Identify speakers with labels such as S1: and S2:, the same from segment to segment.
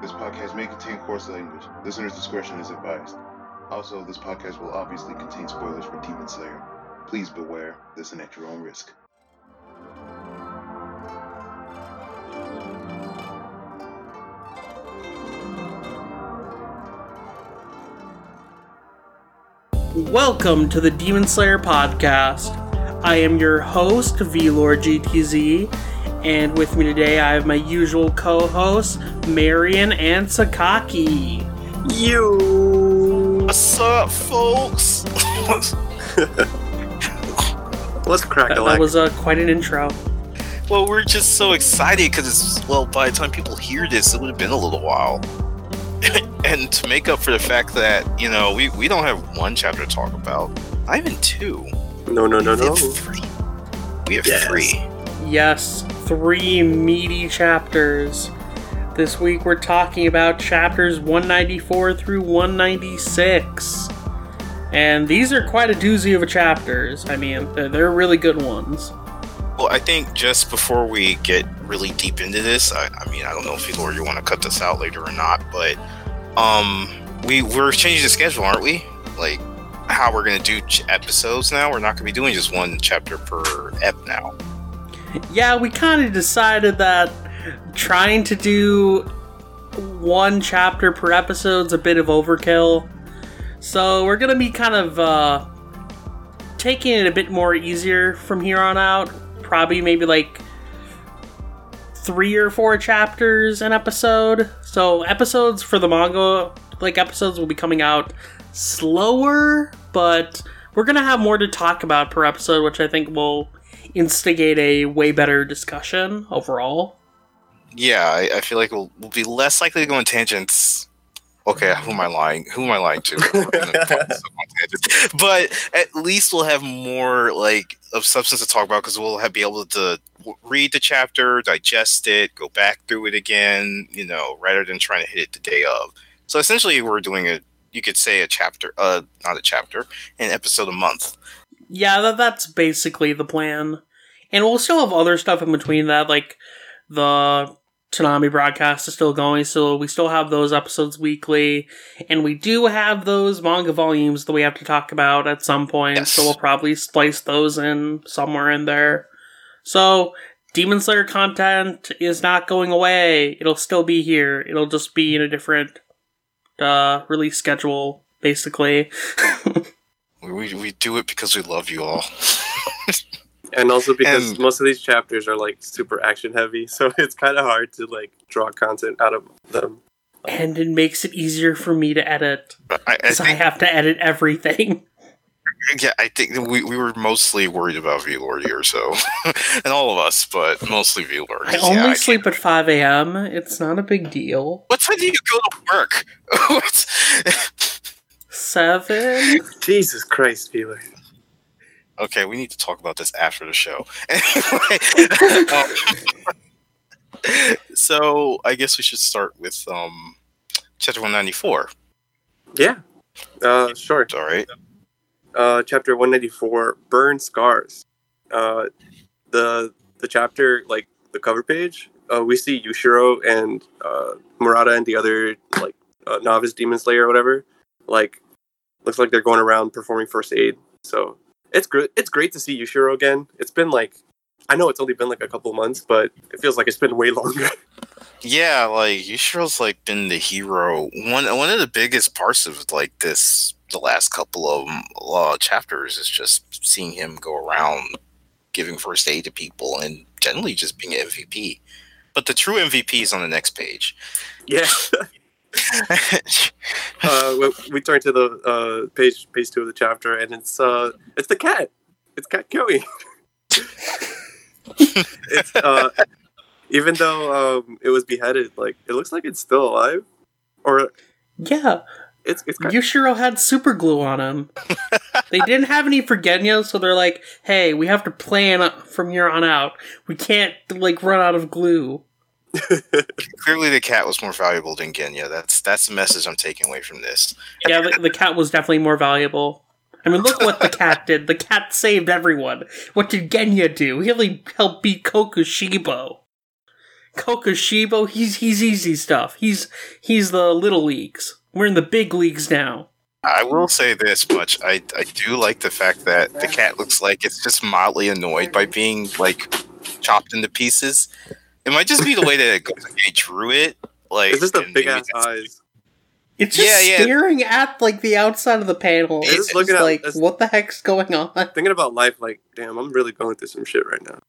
S1: This podcast may contain coarse language. Listener's discretion is advised. Also, this podcast will obviously contain spoilers for Demon Slayer. Please beware, listen at your own risk.
S2: Welcome to the Demon Slayer podcast. I am your host, VLord GTZ, and with me today I have my usual co hosts, Marion and Sakaki.
S3: You.
S4: What's up, folks?
S3: Let's crack
S2: That,
S3: a
S2: that was uh, quite an intro.
S4: well, we're just so excited because it's well. By the time people hear this, it would have been a little while. and to make up for the fact that you know we we don't have one chapter to talk about, not even two.
S3: no, no, no,
S4: We
S3: no.
S4: have three. We have
S3: Yes.
S4: three.
S2: Yes, three meaty chapters. This week we're talking about chapters 194 through 196. And these are quite a doozy of a chapters. I mean, they're, they're really good ones.
S4: Well, I think just before we get really deep into this, I, I mean, I don't know if you, Lord, you want to cut this out later or not, but um, we we're changing the schedule, aren't we? Like how we're gonna do ch- episodes now. We're not gonna be doing just one chapter per ep now.
S2: Yeah, we kind of decided that trying to do one chapter per episode is a bit of overkill. So we're gonna be kind of uh, taking it a bit more easier from here on out. Probably maybe like three or four chapters an episode. So episodes for the manga, like episodes, will be coming out slower, but we're gonna have more to talk about per episode, which I think will instigate a way better discussion overall.
S4: Yeah, I, I feel like we'll, we'll be less likely to go on tangents. Okay, who am I lying? Who am I lying to? I'm gonna talk myself on tangents. but at least we'll have more like of substance to talk about because we'll have be able to read the chapter, digest it, go back through it again. You know, rather than trying to hit it the day of. So essentially, we're doing a you could say a chapter, uh, not a chapter, an episode a month.
S2: Yeah, that, that's basically the plan. And we'll still have other stuff in between that, like the Tanami broadcast is still going, so we still have those episodes weekly. And we do have those manga volumes that we have to talk about at some point,
S4: Yes.
S2: so we'll probably splice those in somewhere in there. So, Demon Slayer content is not going away. It'll still be here. It'll just be in a different uh, release schedule, basically.
S4: We, we do it because we love you all.
S3: and also because
S4: And-
S3: most of these chapters are like super action heavy, so it's kind of hard to like draw content out of them.
S2: and it makes it easier for me to edit
S4: I, I
S2: because I, have to edit everything.
S4: Yeah, I think we, we were mostly worried about V-Lord here, so and all of us, but mostly V-Lord.
S2: I
S4: Yeah,
S2: only
S4: can't-
S2: sleep at 5 a.m. It's not a big deal.
S4: What time do you go to work? What's-
S2: Seven?
S3: Jesus Christ, Feeler.
S4: Okay, we need to talk about this after the show. Anyway, um, so I guess we should start with um, chapter one ninety four.
S3: Yeah. Uh, sure.
S4: All right.
S3: Uh, chapter one ninety four. Burn scars. Uh, the the chapter like the cover page. Uh, we see Yushiro and uh, Murata and the other like uh, novice demon slayer or whatever. Like, looks like they're going around performing first aid. So it's great. It's great to see Yushiro again. It's been like, I know it's only been like a couple months, but it feels like it's been way longer.
S4: Yeah, like Yushiro's like been the hero. One one of the biggest parts of like this, the last couple of uh, chapters is just seeing him go around giving first aid to people and generally just being an MVP. But the true MVP is on the next page.
S3: yeah. uh, we, we turn to the uh, page page two of the chapter, and it's uh, it's the cat. It's Cat Joey. it's uh, even though um, it was beheaded, like it looks like it's still alive, or
S2: Yeah,
S3: it's it's got,
S2: Yushiro had super glue on him. they didn't have any for Genya, so they're like, hey, we have to plan from here on out. We can't, like, run out of glue.
S4: Clearly, the cat was more valuable than Genya. That's that's the message I'm taking away from this.
S2: Yeah, the, the cat was definitely more valuable. I mean, look what the cat did. The cat saved everyone. What did Genya do? He only helped beat Kokushibo. Kokushibo, he's he's easy stuff. He's he's the little leagues. We're in the big leagues now.
S4: I will say this much: I I do like the fact that the cat looks like it's just mildly annoyed by being like chopped into pieces. It might just be the way that it goes. Like, they drew it. Like
S3: It's just the big ass
S4: that's-
S3: eyes.
S2: It's just
S4: Yeah, yeah.
S2: staring at like the outside of the panel.
S3: It's
S2: It's,
S3: just
S2: just
S3: looking at-
S2: like,
S3: it's-
S2: what the heck's going on?
S3: Thinking about life, like, damn, I'm really going through some shit right now.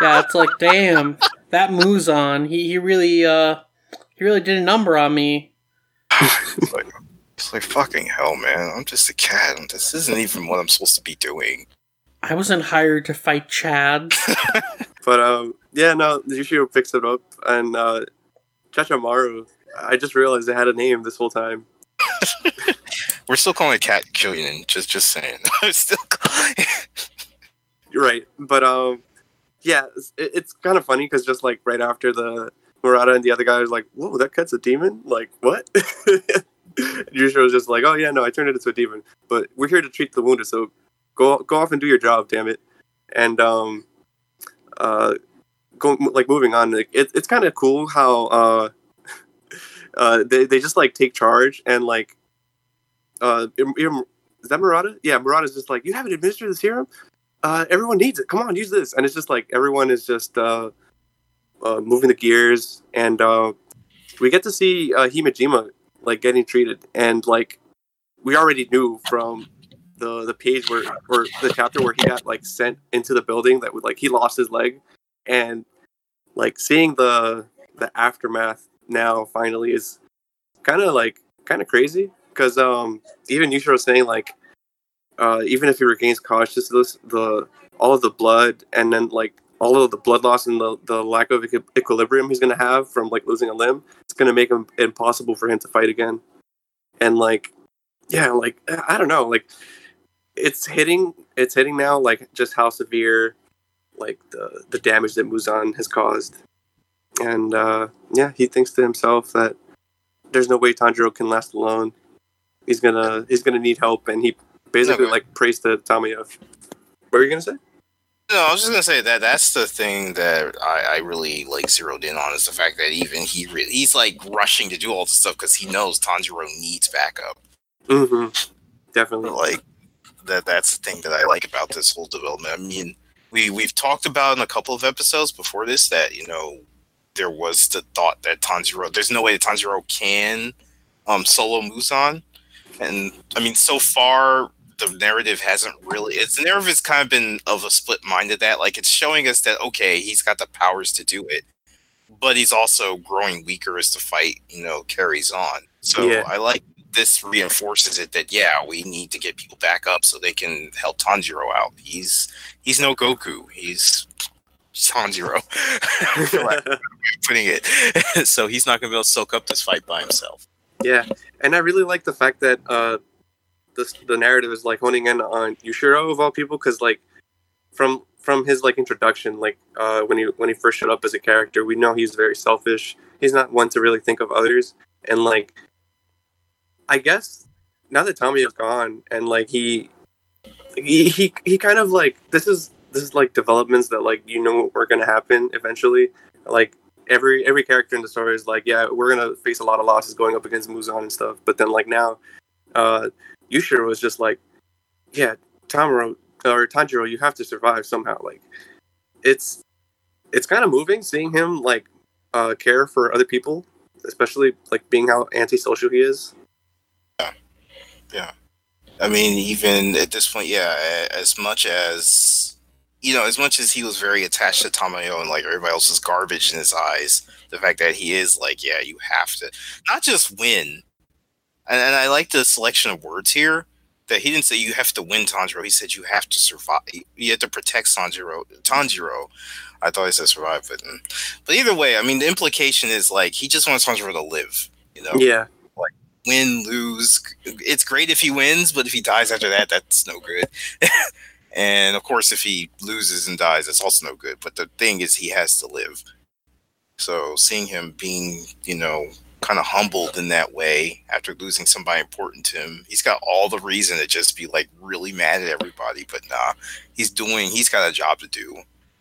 S2: Yeah, it's like, damn, that Muzan, he he really uh he really did a number on me.
S4: It's like, it's like fucking hell, man. I'm just a cat. and This isn't even what I'm supposed to be doing.
S2: I wasn't hired to fight Chad.
S3: But um, yeah, no, Yushiro picks it up, and uh, Chachamaru. I just realized it had a name this whole time.
S4: We're still calling it cat Killian. Just just saying. I'm still. Calling
S3: You're right, but um, yeah, it's, it- it's kind of funny because just like right after the Murata and the other guy was like, "Whoa, that cat's a demon!" Like what? Yushiro's just like, "Oh yeah, no, I turned it into a demon, but we're here to treat the wounded, so go go off and do your job, damn it." And um, uh, like moving on. Like, it, it's kind of cool how uh, uh, they they just like take charge and like uh, is that Murata? Yeah, Murata's just like, "You haven't administered the serum." uh, everyone needs it. Come on, use this. And it's just like everyone is just uh, uh, moving the gears, and uh, we get to see uh, Himejima like getting treated, and like we already knew from the the page where or the chapter where he got like sent into the building that would like he lost his leg, and like seeing the the aftermath now finally is kind of like kind of crazy because um even Yushiro saying like uh, even if he regains consciousness, the all of the blood and then like all of the blood loss and the, the lack of equi- equilibrium he's gonna have from like losing a limb, it's gonna make him impossible for him to fight again. And like, yeah, like I don't know, like it's hitting, it's hitting now, like just how severe, like the the damage that Muzan has caused. And uh, yeah, he thinks to himself that there's no way Tanjiro can last alone. He's gonna he's gonna need help, and he basically
S4: Okay.
S3: like prays to Tamayo. What were you gonna say?
S4: No, I was just gonna say that that's the thing that I, I really like zeroed in on is the fact that even he re- he's like rushing to do all this stuff because he knows Tanjiro needs backup.
S3: Mm-hmm. Definitely.
S4: Like that that's the thing that I like about this whole development. I mean, we we've talked about in a couple of episodes before this that you know there was the thought that Tanjiro there's no way that Tanjiro can um solo Muzan, and I mean so far the narrative hasn't really it's the narrative has kind of been of a split mind of that like it's showing us that okay he's got the powers to do it but he's also growing weaker as the fight you know carries on. So
S3: Yeah.
S4: i like this reinforces it that yeah we need to get people back up so they can help tanjiro out. He's he's no goku. He's tanjiro for lack of a better way of putting it. So he's not going to be able to soak up this fight by himself.
S3: Yeah, and I really like the fact that uh, this the narrative is like honing in on Yushiro of all people, because like from from his like introduction, like uh, when he when he first showed up as a character, we know he's very selfish. He's not one to really think of others, and like I guess now that Tommy is gone, and like he he he, he kind of like this is this is like developments that like you know are gonna happen eventually, like every every character in the story is like, yeah, we're gonna face a lot of losses going up against Muzan and stuff. But then like now, uh, Yushiro was just like, yeah, Tamaro or Tanjiro, you have to survive somehow. Like, it's it's kind of moving seeing him like uh, care for other people, especially like being how antisocial he is.
S4: I mean, even at this point, yeah, as much as you know, as much as he was very attached to Tamayo and like everybody else's garbage in his eyes, the fact that he is like, yeah, you have to not just win. And, and I like the selection of words here that he didn't say you have to win Tanjiro. He said you have to survive. You have to protect Tanjiro. Tanjiro. I thought he said survive, but mm. but either way, I mean, the implication is like he just wants Tanjiro to live. You know,
S3: Yeah,
S4: win, lose. It's great if he wins, but if he dies after that, that's no good. and of course, if he loses and dies, that's also no good. But the thing is, he has to live. So seeing him being, you know, kind of humbled in that way after losing somebody important to him, he's got all the reason to just be like really mad at everybody. But nah, he's doing, he's got a job to do.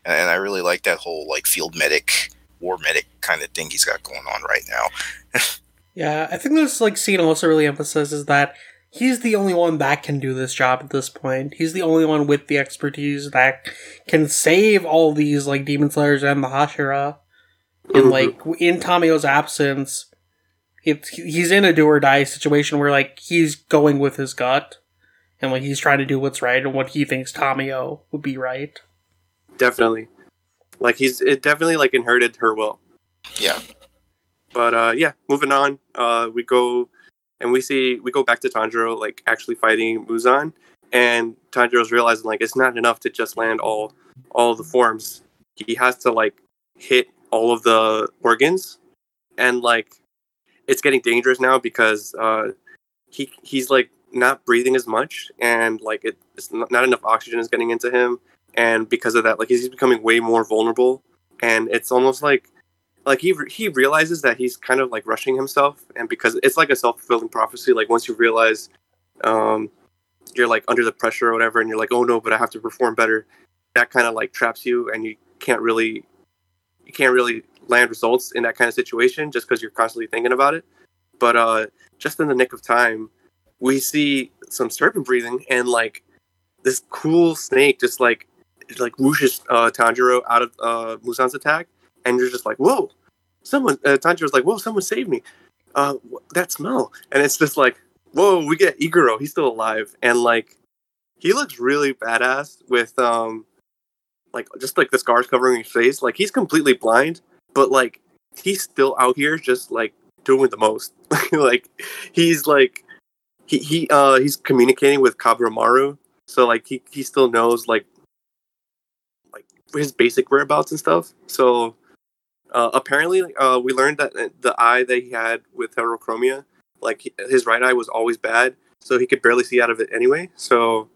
S4: And, and I really like that whole like field medic war medic kind of thing he's got going on right now.
S2: Yeah, I think this like scene also really emphasizes that he's the only one that can do this job at this point. He's the only one with the expertise that can save all these like demon slayers and the Hashira. And
S3: Mhm.
S2: like in Tamayo's absence, it's he's in a do or die situation where like he's going with his gut, and like he's trying to do what's right and what he thinks Tamio would be right.
S3: definitely. Like he's it definitely like inherited her will.
S4: Yeah.
S3: But uh yeah, moving on. Uh we go and we see we go back to Tanjiro like actually fighting Muzan. And Tanjiro's realizing like it's not enough to just land all all the forms. He has to like hit all of the organs. And like it's getting dangerous now because uh he he's like not breathing as much. And like it, it's not, not enough oxygen is getting into him. And because of that like he's becoming way more vulnerable. And it's almost like like he he realizes that he's kind of like rushing himself and because it's like a self-fulfilling prophecy like once you realize um you're like under the pressure or whatever and you're like oh no but i have to perform better that kind of like traps you and you can't really you can't really land results in that kind of situation just because you're constantly thinking about it. But uh just in the nick of time we see some serpent breathing and like this cool snake just like like whooshes uh tanjiro out of uh muzan's attack and you're just like, whoa, someone. Uh, Tanjiro's like, whoa, someone saved me. Uh, that smell, and it's just like, whoa, we get Iguro. He's still alive, and like, he looks really badass with um, like just like the scars covering his face. Like he's completely blind, but like he's still out here just like doing the most. like he's like he he uh he's communicating with Kaburamaru, so like he he still knows like like his basic whereabouts and stuff. So uh, apparently, uh, we learned that the eye that he had with heterochromia, like his right eye was always bad, so he could barely see out of it anyway. So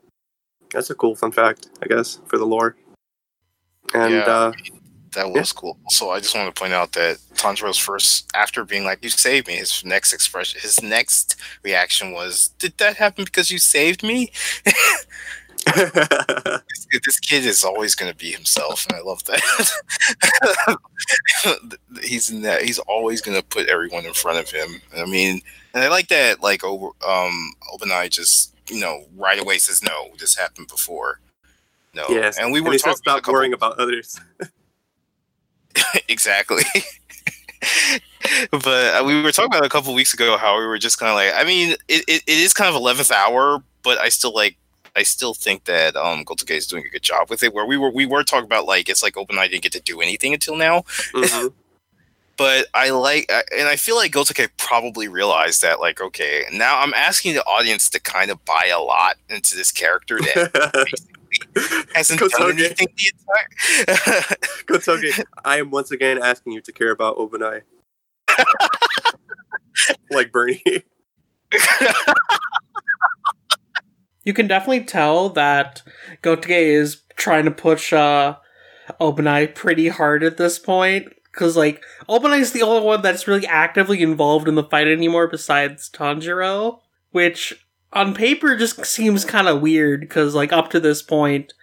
S3: that's a cool fun fact, I guess, for the lore. And
S4: Yeah.
S3: uh,
S4: That was cool. So I just want to point out that Tanjiro's first, after being like, "You saved me," his next expression, his next reaction was, "Did that happen because you saved me?" This, this kid is always going to be himself, and I love that. he's in that. He's always going to put everyone in front of him. I mean, and I like that. Like, over, um, Obanai just, you know, right away says, "No, this happened before." No,
S3: yes,
S4: and we were
S3: said
S4: talking about couple-
S3: worrying about others.
S4: exactly. but uh, we were talking about a couple weeks ago how we were just kind of like, I mean, it, it, it is kind of eleventh hour, but I still like, I still think that um Gotoge is doing a good job with it. Where we were we were talking about like it's like Obanai didn't get to do anything until now,
S3: Mhm.
S4: but I like and I feel like Gotoge probably realized that like okay now I'm asking the audience to kind of buy a lot into this character that hasn't done anything the entire.
S3: Gotoge, I am once again asking you to care about Obanai. like Bernie.
S2: You can definitely tell that Gotoge is trying to push uh Obanai pretty hard at this point. Cause like Obanai is the only one that's really actively involved in the fight anymore besides Tanjiro. Which on paper just seems kinda weird, because like up to this point,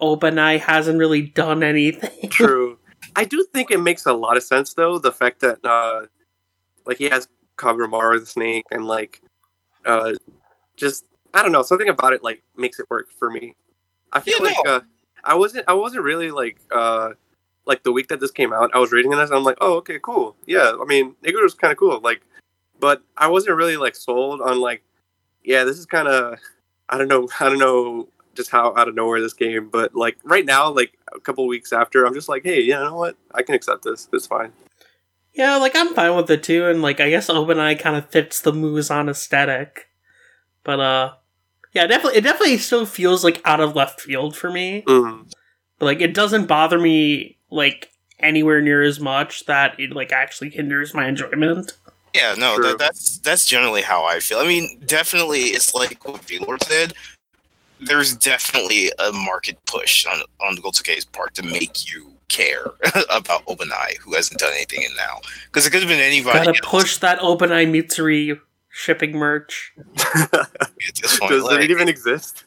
S2: Obanai hasn't really done anything.
S3: True. I do think it makes a lot of sense though, the fact that uh like he has Kaburamaru the snake and like uh just I don't know, something about it like makes it work for me. I feel
S4: Yeah,
S3: like uh I wasn't I wasn't really like uh like the week that this came out, I was reading this and I'm like, oh okay, cool. Yeah, I mean Iguro's kinda cool. Like but I wasn't really like sold on like yeah, this is kinda I don't know I don't know just how out of nowhere this game. but like right now, like a couple weeks after, I'm just like, hey, you know what? I can accept this. It's fine.
S2: Yeah, like I'm fine with it too, and like I guess Obanai kind of fits the Muzan aesthetic. But uh yeah, definitely it definitely still feels like out of left field for me.
S3: Mm.
S2: But like it doesn't bother me like anywhere near as much that it like actually hinders my enjoyment.
S4: Yeah, no,
S3: True.
S4: that, that's that's generally how I feel. I mean, definitely, it's like what V-Lord said. There's definitely a market push on on Gotoge's part to make you care about Obanai, who hasn't done anything in now, because it could have been anybody.
S2: Gotta
S4: else
S2: push that Obanai Mitsuri shipping merch.
S4: at this.
S3: Does
S4: Like,
S3: it even exist?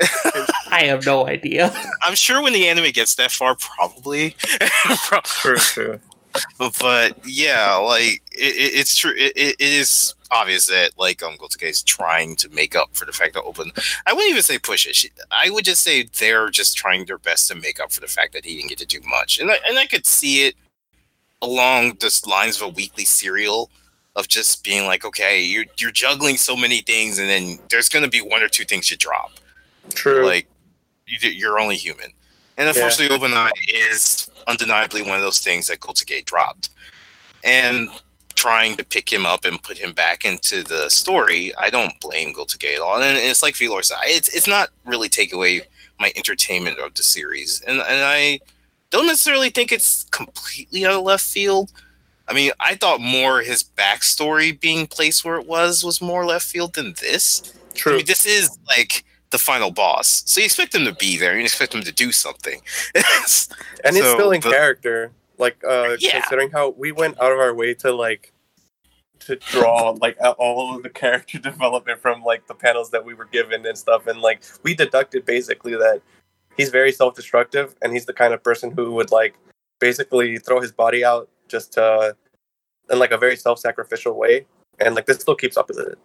S2: I have no idea.
S4: I'm sure when the anime gets that far, probably. Pro-
S3: True, true.
S4: but yeah, like it, it, it's true. It, it is obvious that like um Gotoge is trying to make up for the fact that open. I wouldn't even say push it. She, I would just say they're just trying their best to make up for the fact that he didn't get to do much, and I, and I could see it along the lines of a weekly serial of just being like, okay, you're you're juggling so many things, and then there's going to be one or two things you drop.
S3: True.
S4: Like you, you're only human, and unfortunately, Obanai is undeniably one of those things that Gotoge dropped, and trying to pick him up and put him back into the story, I don't blame Gotoge at all. And it's like V-Lord said, it's it's not really take away my entertainment of the series, and and I don't necessarily think it's completely out of left field. I mean, I thought more his backstory being placed where it was was more left field than this.
S3: True.
S4: I mean, this is like the final boss, so you expect him to be there. You expect him to do something.
S3: and it's still in
S4: but-
S3: character. Like uh
S4: Yeah.
S3: considering how we went out of our way to like to draw like all of the character development from like the panels that we were given and stuff and like we deducted basically that he's very self-destructive and he's the kind of person who would like basically throw his body out just to in like a very self-sacrificial way and like this still keeps up with it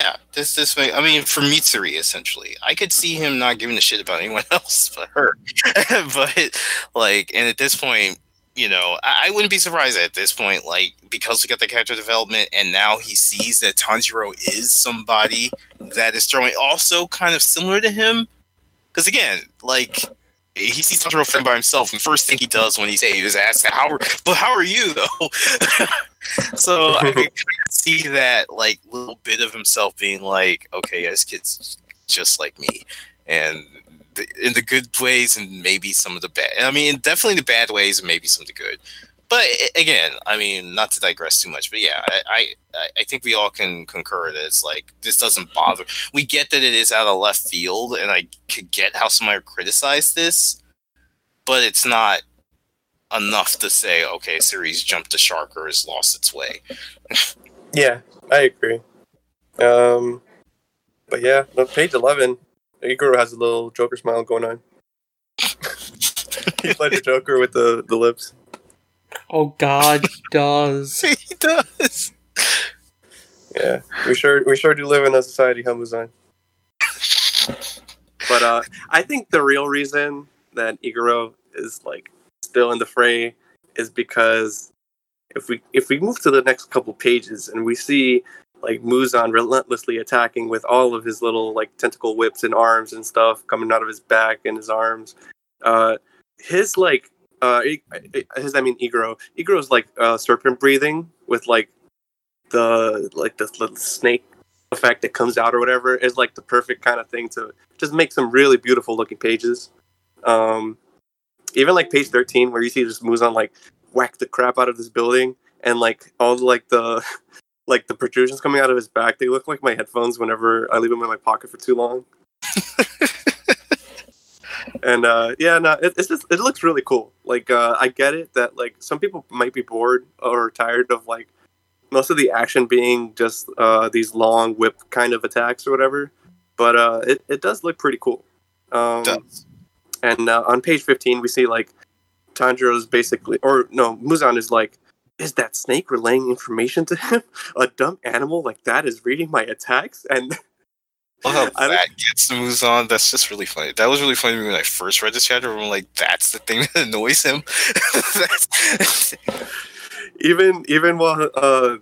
S4: Yeah, this this way. I mean, for Mitsuri, essentially, I could see him not giving a shit about anyone else but her. but like, and at this point, you know, I, I wouldn't be surprised at this point, like because we got the character development, and now he sees that Tanjiro is somebody that is throwing also kind of similar to him. Because again, like. He sees Tanjiro friend by himself, and first thing he does when he's eight is ask, "How are, but how are you though?" so I could see that like little bit of himself being like, okay, yeah, this kid's just like me, and the, in the good ways and maybe some of the bad. I mean, definitely the bad ways and maybe some of the good. But again, I mean, not to digress too much, but yeah, I, I I think we all can concur that it's like this doesn't bother. We get that it is out of left field, and I could get how somebody would criticize this, but it's not enough to say, okay, series jumped the shark or has lost its way.
S3: Yeah, I agree. Um, but yeah, on page eleven, Iguro has a little Joker smile going on. He's like the Joker with the, the lips.
S2: Oh God, he does.
S4: he does.
S3: Yeah, we sure we sure do live in a society, huh, Muzan? But uh, I think the real reason that Iguro is like still in the fray is because if we if we move to the next couple pages and we see like Muzan relentlessly attacking with all of his little like tentacle whips and arms and stuff coming out of his back and his arms, uh, his like uh, his I mean Iguro Iguro's like uh, serpent breathing with like the like this little snake effect that comes out or whatever is like the perfect kind of thing to just make some really beautiful looking pages. Um, even like page thirteen where you see just Muzan like whack the crap out of this building and like all like the like the protrusions coming out of his back they look like my headphones whenever I leave them in my pocket for too long. And uh yeah no it, it's just it looks really cool. Like uh i get it that like some people might be bored or tired of like most of the action being just uh these long whip kind of attacks or whatever but uh it, it does look pretty cool. Um
S4: Does.
S3: and uh, on page 15 we see like tanjiro's basically or no muzan is like is that snake relaying information to him? A dumb animal like that is reading my attacks? And
S4: Love how
S3: I don't-
S4: that gets moves on. That's just really funny. That was really funny to me when I first read this chapter. I'm like, that's the thing that annoys him.
S3: Even even while uh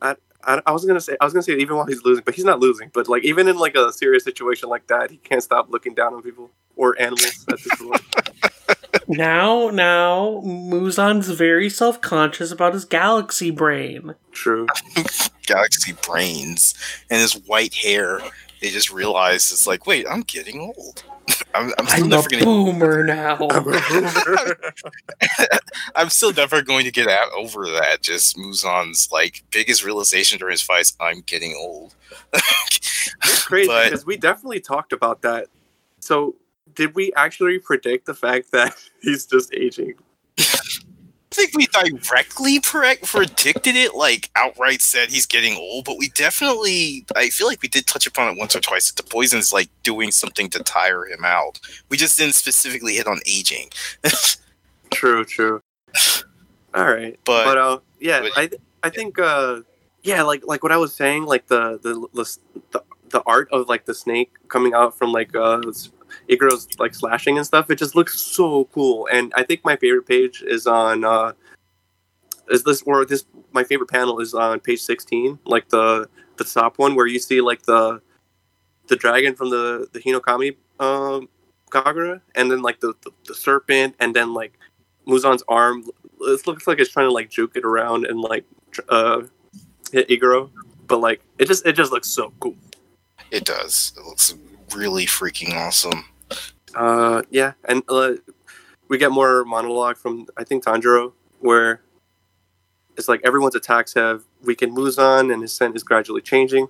S3: I, I I was gonna say I was gonna say even while he's losing, but he's not losing. But like even in like a serious situation like that, he can't stop looking down on people or animals at this point.
S2: Now, now, Muzan's very self-conscious about his galaxy brain.
S3: True.
S4: Galaxy brains and his white hair. They just realize it's like, wait, I'm getting old. I'm, I'm still
S2: I'm a
S4: never gonna.
S2: boomer now.
S4: I'm still never going to get out over that. Just Muzan's like biggest realization during his fights. I'm getting old.
S3: It's crazy because we definitely talked about that. So did we actually predict the fact that he's just aging?
S4: I think we directly pre- predicted it, like outright said he's getting old, but we definitely, I feel like we did touch upon it once or twice that the poison's like doing something to tire him out. We just didn't specifically hit on aging.
S3: True, true. All right,
S4: But-
S3: but, uh, yeah,
S4: but-
S3: I I think uh, yeah, like like what I was saying, like the the the the, the art of like the snake coming out from like uh Iguro's like slashing and stuff, it just looks so cool. And I think my favorite page is on uh is this or this my favorite panel is on page sixteen, like the the top one where you see like the the dragon from the the Hinokami um Kagura, and then like the, the the serpent, and then like Muzan's arm. It looks like it's trying to like juke it around and like uh hit Iguro, but like it just it just looks so cool.
S4: It does. It looks really freaking awesome.
S3: Uh, yeah, and uh, we get more monologue from I think Tanjiro, where it's like everyone's attacks have weakened Muzan, and his scent is gradually changing.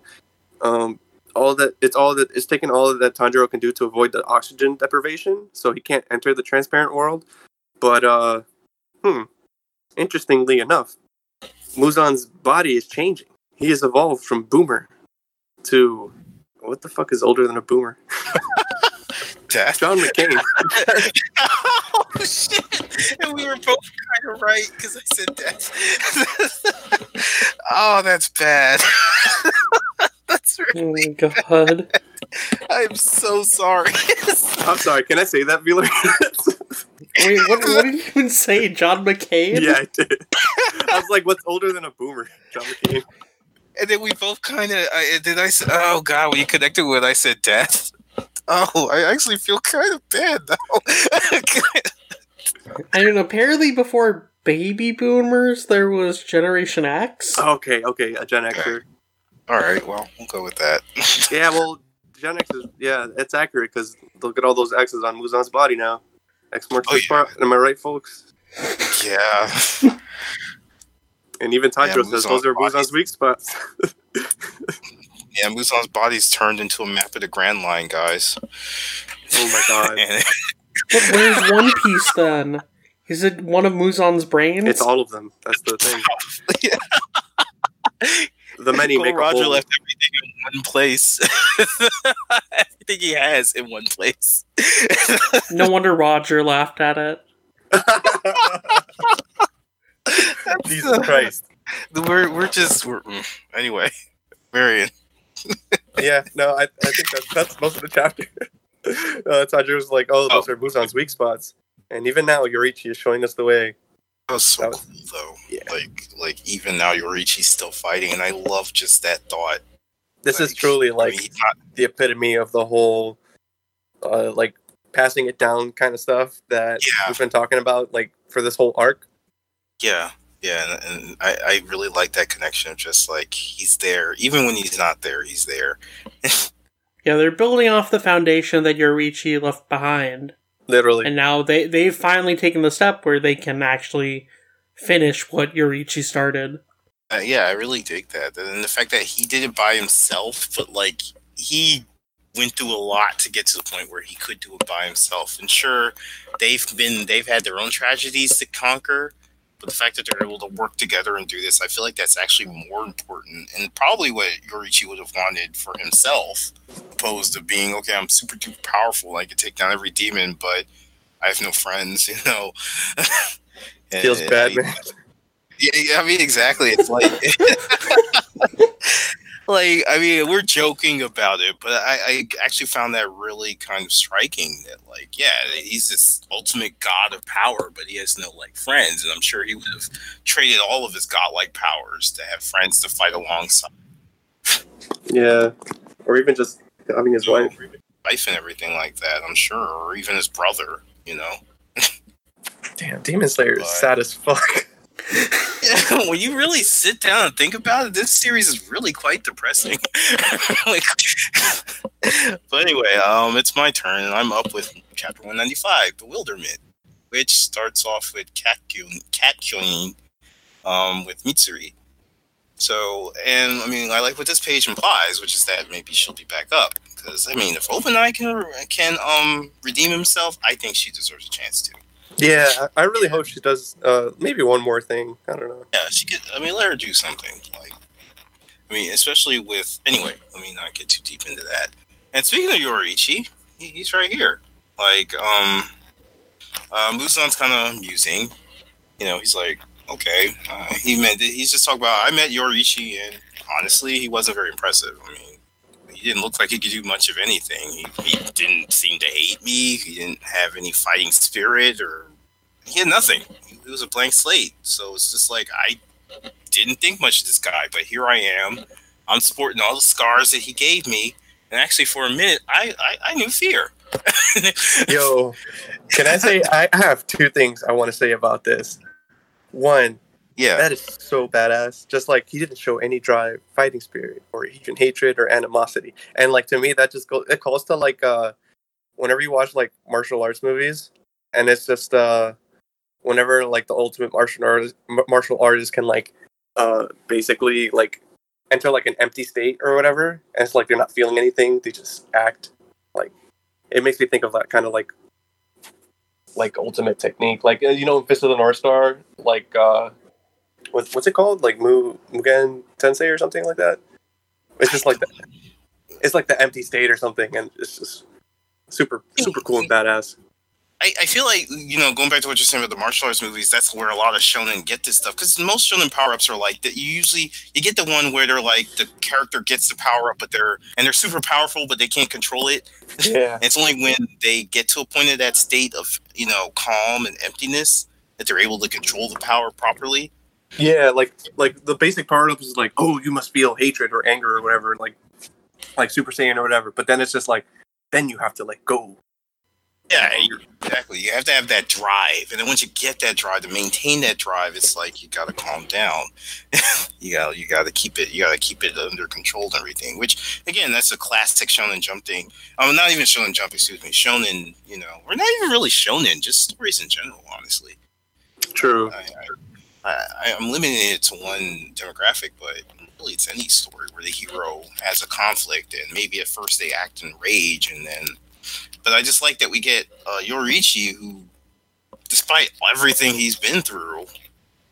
S3: Um, all that it's all that it's taken all that Tanjiro can do to avoid the oxygen deprivation, so he can't enter the transparent world. But uh, hmm, interestingly enough, Muzan's body is changing. He has evolved from Boomer to what the fuck is older than a Boomer?
S4: Death.
S3: John McCain.
S4: oh shit! And we were both kind of right because I said death. oh, that's bad. that's really,
S2: Oh my god.
S4: I'm so sorry.
S3: I'm sorry. Can I say that, Wheeler?
S2: Wait, what, what did you even say? John McCain?
S3: yeah, I did. I was like, "What's older than a boomer?" John McCain.
S4: And then we both kind of. Uh, did I say? Oh God, when you connected with, I said death. Oh, I actually feel kind of bad now.
S2: I mean, apparently before baby boomers, there was Generation X.
S3: Okay, okay, a Gen Xer.
S4: all right, well, we'll go with that.
S3: Yeah, well, Gen X is yeah, it's accurate because look at all those X's on Muzan's body now. X marks
S4: Oh,
S3: the
S4: yeah.
S3: spot. Am I right, folks?
S4: yeah.
S3: And even Tanjiro
S4: Yeah,
S3: says those are
S4: body.
S3: Muzan's weak spots.
S4: Yeah, Muzan's body's turned into a map of the Grand Line, guys.
S3: oh my god,
S4: And
S2: But where's One Piece then? Is it one of Muzan's brains?
S3: it's all of them. That's the thing.
S4: yeah.
S3: The many
S4: Gold
S3: make
S4: Roger
S3: whole.
S4: left everything in one place. everything he has in one place.
S2: No wonder Roger laughed at it.
S3: Jesus Christ.
S4: we're we're just we're, mm, anyway. Marion.
S3: Yeah, no, I, I think that's that's most of the chapter. uh, was like, oh, those are Muzan's weak spots, and even now Yoriichi is showing us the way.
S4: That was so
S3: That was-
S4: cool though.
S3: Yeah.
S4: Like like even now Yoriichi's still fighting and I love just that thought.
S3: This is
S4: Like,
S3: truly
S4: I
S3: like
S4: mean, not
S3: the epitome of the whole, uh, like passing it down kind of stuff that
S4: Yeah.
S3: we've been talking about, like for this whole arc.
S4: Yeah, yeah, and, and I, I really like that connection of just like he's there, even when he's not there, he's there.
S2: Yeah, they're building off the foundation that Yoriichi left behind.
S3: Literally,
S2: And now they, they've finally taken the step where they can actually finish what Yoriichi started.
S4: Uh, yeah, I really dig that, and the fact that he did it by himself, but like he went through a lot to get to the point where he could do it by himself. And sure, they've been they've had their own tragedies to conquer, but the fact that they're able to work together and do this, I feel like that's actually more important, and probably what Yoriichi would have wanted for himself, opposed to being okay, I'm super duper powerful, and I can take down every demon, but I have no friends, you know.
S3: Feels bad,
S4: I-
S3: man.
S4: yeah, I mean, exactly. It's like, like I mean, we're joking about it, but I, I actually found that really kind of striking. That like, yeah, he's this ultimate god of power, but he has no like friends, and I'm sure he would have traded all of his godlike powers to have friends to fight alongside,
S3: Yeah, or even just having his wife.
S4: wife and everything like that. I'm sure, or even his brother. You know,
S3: Damn, Demon Slayer is
S4: But-
S3: sad as fuck.
S4: When you really sit down and think about it, this series is really quite depressing. like, but anyway, um, it's my turn, and I'm up with chapter 195, Bewilderment, which starts off with Cat Kyun, um, with Mitsuri. So, and I mean, I like what this page implies, which is that maybe she'll be back up. Because I mean, if Obanai can can um redeem himself, I think she deserves a chance to.
S3: Yeah, I really hope she does uh, maybe one more thing. I don't know.
S4: Yeah, she could. I mean, let her do something. Like, I mean, especially with. Anyway, let me not get too deep into that. And speaking of Yoriichi, he, he's right here. Like, um, uh, Muzan's kind of amusing. You know, he's like, okay. Uh, he meant he's just talking about I met Yorichi, and honestly he wasn't very impressive. I mean, he didn't look like he could do much of anything. He, he didn't seem to hate me. He didn't have any fighting spirit or he had nothing. He was a blank slate. So it's just like I didn't think much of this guy, but here I am. I'm sporting all the scars that he gave me, and actually for a minute I I, I knew fear.
S3: Yo, can I say I have two things I want to say about this. One,
S4: yeah,
S3: that is so badass. Just like he didn't show any drive, fighting spirit, or even hatred or animosity. And like to me, that just goes. It calls to like uh, whenever you watch like martial arts movies, and it's just uh, whenever like the ultimate martial artist, martial artist can like uh, basically like enter like an empty state or whatever, and it's like they're not feeling anything. They just act. Like it makes me think of that kind of like like ultimate technique, like uh, you know, Fist of the North Star, like uh, what, what's it called? Like Mu Mugen Tensei or something like that. It's just like the, it's like the empty state or something, and it's just super super cool and badass.
S4: I, I feel like you know going back to what you're saying about the martial arts movies that's where a lot of shonen get this stuff because most shonen power-ups are like that you usually you get the one where they're like the character gets the power up but they're and they're super powerful but they can't control it
S3: Yeah,
S4: it's only when they get to a point of that state of you know calm and emptiness that they're able to control the power properly
S3: yeah, like like the basic power up is like, oh, you must feel hatred or anger or whatever, like like Super Saiyan or whatever. But then it's just like, then you have to let go.
S4: Yeah, exactly. You have to have that drive, and then once you get that drive, to maintain that drive, it's like you got to calm down. you got you got to keep it. You got to keep it under control and everything. Which again, that's a classic Shonen Jump thing. Oh, not even Shonen Jump. Excuse me. Shonen. You know, we're not even really Shonen. Just stories in general. Honestly,
S3: True.
S4: I, I, I, I'm limiting it to one demographic, but really, it's any story where the hero has a conflict, and maybe at first they act in rage, and then but I just like that we get uh, Yoriichi, who, despite everything he's been through,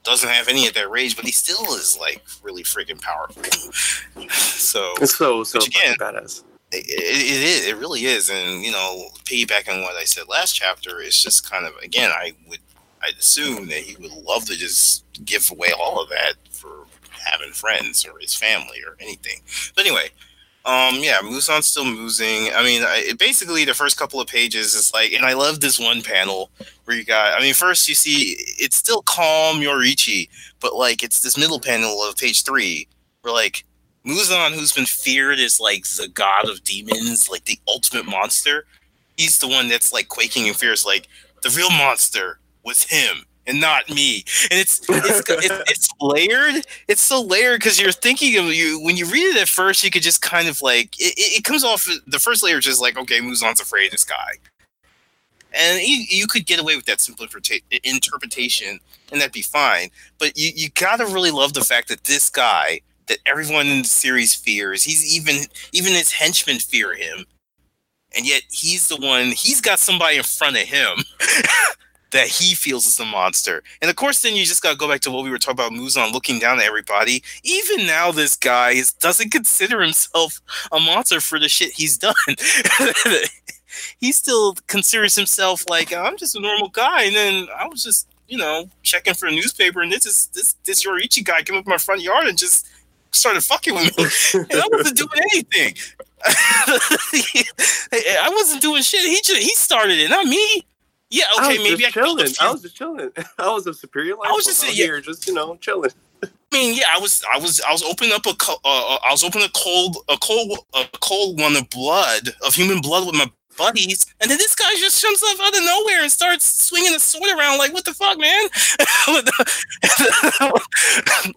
S4: doesn't have any of that rage, but he still is like really freaking powerful. so
S3: It's so so
S4: again-
S3: badass.
S4: it, it, it is, it really is, and you know, piggybacking on what I said last chapter, it's just kind of again, I would, I'd assume that he would love to just give away all of that for having friends or his family or anything. But anyway, um, yeah, Muzan's still moozing. I mean, I, basically the first couple of pages is like, and I love this one panel where you got. I mean, first you see it's still calm Yoriichi, but like it's this middle panel of page three where like Muzan, who's been feared as like the god of demons, like the ultimate monster, he's the one that's like quaking in fear. It's like the real monster was him and not me. And it's it's it's, it's layered. It's so layered because you're thinking of you when you read it at first, you could just kind of like it, it comes off. The first layer is just like okay, Muzan's afraid of this guy. And you, you could get away with that simple interpreta- interpretation, and that'd be fine. But you, you gotta really love the fact that this guy, that everyone in the series fears. He's even even his henchmen fear him, and yet he's the one. He's got somebody in front of him that he feels is the monster. And of course, then you just gotta go back to what we were talking about. Muzan looking down at everybody. Even now, this guy is, doesn't consider himself a monster for the shit he's done. he still considers himself like I'm just a normal guy, and then I was just you know checking for a newspaper, and this is this this Yoriichi guy came up my front yard and just started fucking with me, and I wasn't doing anything. I wasn't doing shit. He just he started it, not me. Yeah,
S3: I
S4: okay,
S3: was
S4: maybe I was
S3: just
S4: killed
S3: chilling. I was just chilling. I was a superior life.
S4: I was just
S3: form out
S4: saying,
S3: here, just you know, chilling.
S4: I mean, yeah, I was, I was, I was opening up a, co- uh, uh, I was opening a cold, a cold, a cold one of blood, of human blood with my buddies, and then this guy just jumps up out of nowhere and starts swinging a sword around. Like, what the fuck, man?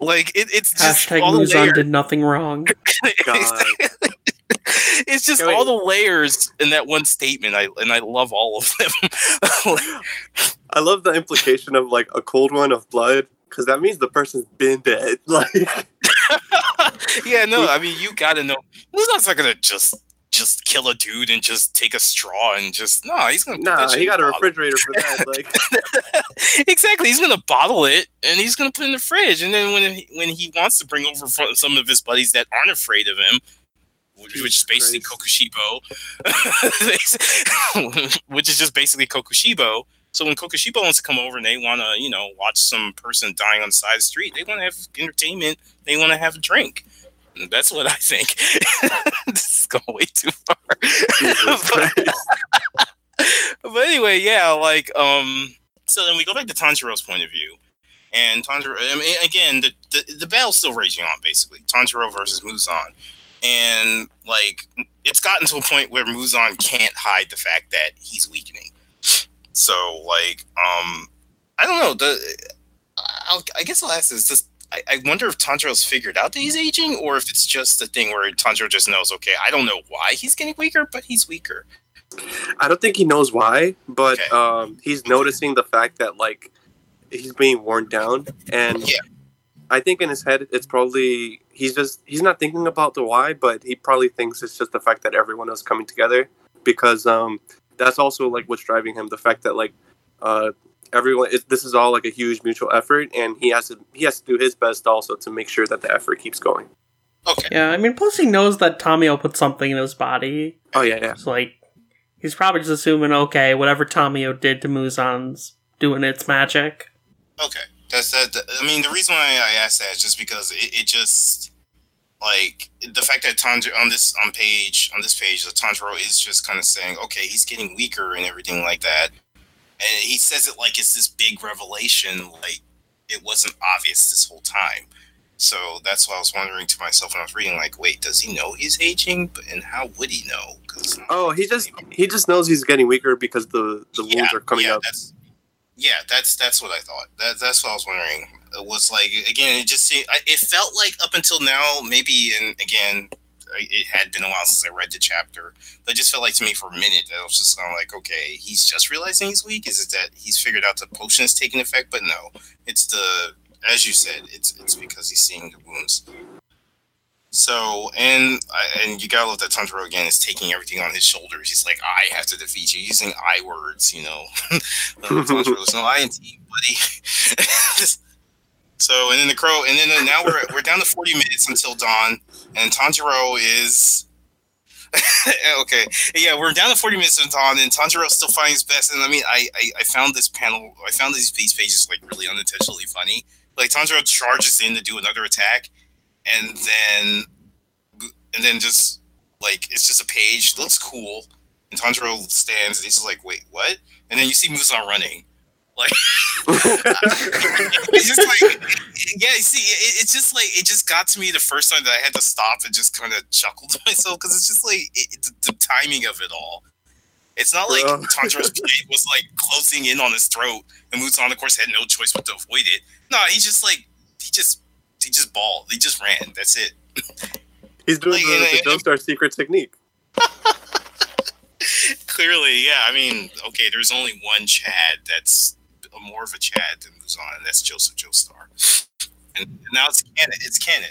S4: like, it, it's just
S2: Hashtag
S4: all
S2: Muzan
S4: layers.
S2: did nothing wrong.
S3: God.
S4: it's just all the layers in that one statement. I and I love all of them.
S3: I love the implication of like a cold one of blood because that means the person's been dead. Like,
S4: yeah, no, I mean you gotta know. Muzan's not gonna just just kill a dude and just take a straw and just no, he's gonna put
S3: nah, he got a refrigerator for that. Like,
S4: exactly. He's gonna bottle it and he's gonna put it in the fridge. And then when he, when he wants to bring over some of his buddies that aren't afraid of him, which, is basically Kokushibo, which is just basically Kokushibo, So when Kokushibo wants to come over and they want to, you know, watch some person dying on the side of the street, they want to have entertainment. They want to have a drink. That's what I think. this is going way too far. but, but anyway, yeah, like um. So then we go back to Tanjiro's point of view, and Tanjiro. I mean, again, the the, the battle's still raging on. Basically, Tanjiro versus Muzan, and like it's gotten to a point where Muzan can't hide the fact that he's weakening. So like, um, I don't know. The I'll, I guess I'll ask this: Just I, I wonder if Tanjiro's figured out that he's aging, or if it's just a thing where Tanjiro just knows. Okay, I don't know why he's getting weaker, but he's weaker.
S3: I don't think he knows why, but
S4: Okay.
S3: um, he's noticing the fact that like he's being worn down, and
S4: Yeah.
S3: I think in his head it's probably he's just he's not thinking about the why, but he probably thinks it's just the fact that everyone is coming together because um, that's also like what's driving him. The fact that like uh, everyone it, this is all like a huge mutual effort, and he has to he has to do his best also to make sure that the effort keeps going.
S4: Okay,
S2: Yeah, I mean, plus he knows that Tamayo put something in his body.
S3: Oh yeah, yeah.
S2: So, like, he's probably just assuming, okay, whatever Tamayo did to Muzan's doing its magic.
S4: okay. That's that. that- I mean, the reason why I asked that is just because it, it just like the fact that Tanjiro on this on page on this page, the Tanjiro is just kind of saying, okay, he's getting weaker and everything like that, and he says it like it's this big revelation, like it wasn't obvious this whole time. So that's why I was wondering to myself when I was reading, like, wait, does he know he's aging? But and how would he know?
S3: Oh, he just he just knows he's getting weaker because the the wounds are coming
S4: yeah,
S3: up.
S4: That's, yeah, that's that's what I thought. That, that's what I was wondering. It was like again, it just seemed, it felt like up until now, maybe, and again, it had been a while since I read the chapter, but it just felt like to me for a minute that I was just kind of like, okay, he's just realizing he's weak. Is it that he's figured out the potion is taking effect? But no, it's the as you said, it's it's because he's seeing the wounds. So and and you gotta love that Tanjiro again is taking everything on his shoulders. He's like, I have to defeat you using I words, you know. No I in team, buddy. So and then the crow, and then now we're we're down to forty minutes until dawn, and Tanjiro is. okay, yeah, we're down to forty minutes until dawn, and Tanjiro still finding his best. And I mean, I, I I found this panel, I found these these pages like really unintentionally funny. Like Tanjiro charges in to do another attack, and then and then just like it's just a page looks cool and Tanjiro stands and he's just like wait what and then you see Muzan running like it's just like yeah you see it, it's just like it just got to me the first time that I had to stop and just kind of chuckle to myself because it's just like it, the, the timing of it all it's not like
S3: Yeah.
S4: Tanjiro's blade was like closing in on his throat and Muzan of course had no choice but to avoid it no he just like he just he just balled he just ran that's it
S3: He's doing
S4: Like,
S3: the,
S4: and-
S3: the Joestar secret technique.
S4: Clearly, yeah. I mean, okay, there's only one Chad that's more of a Chad than Muzan, and that's Joseph Joestar. And, and now it's canon. It's canon.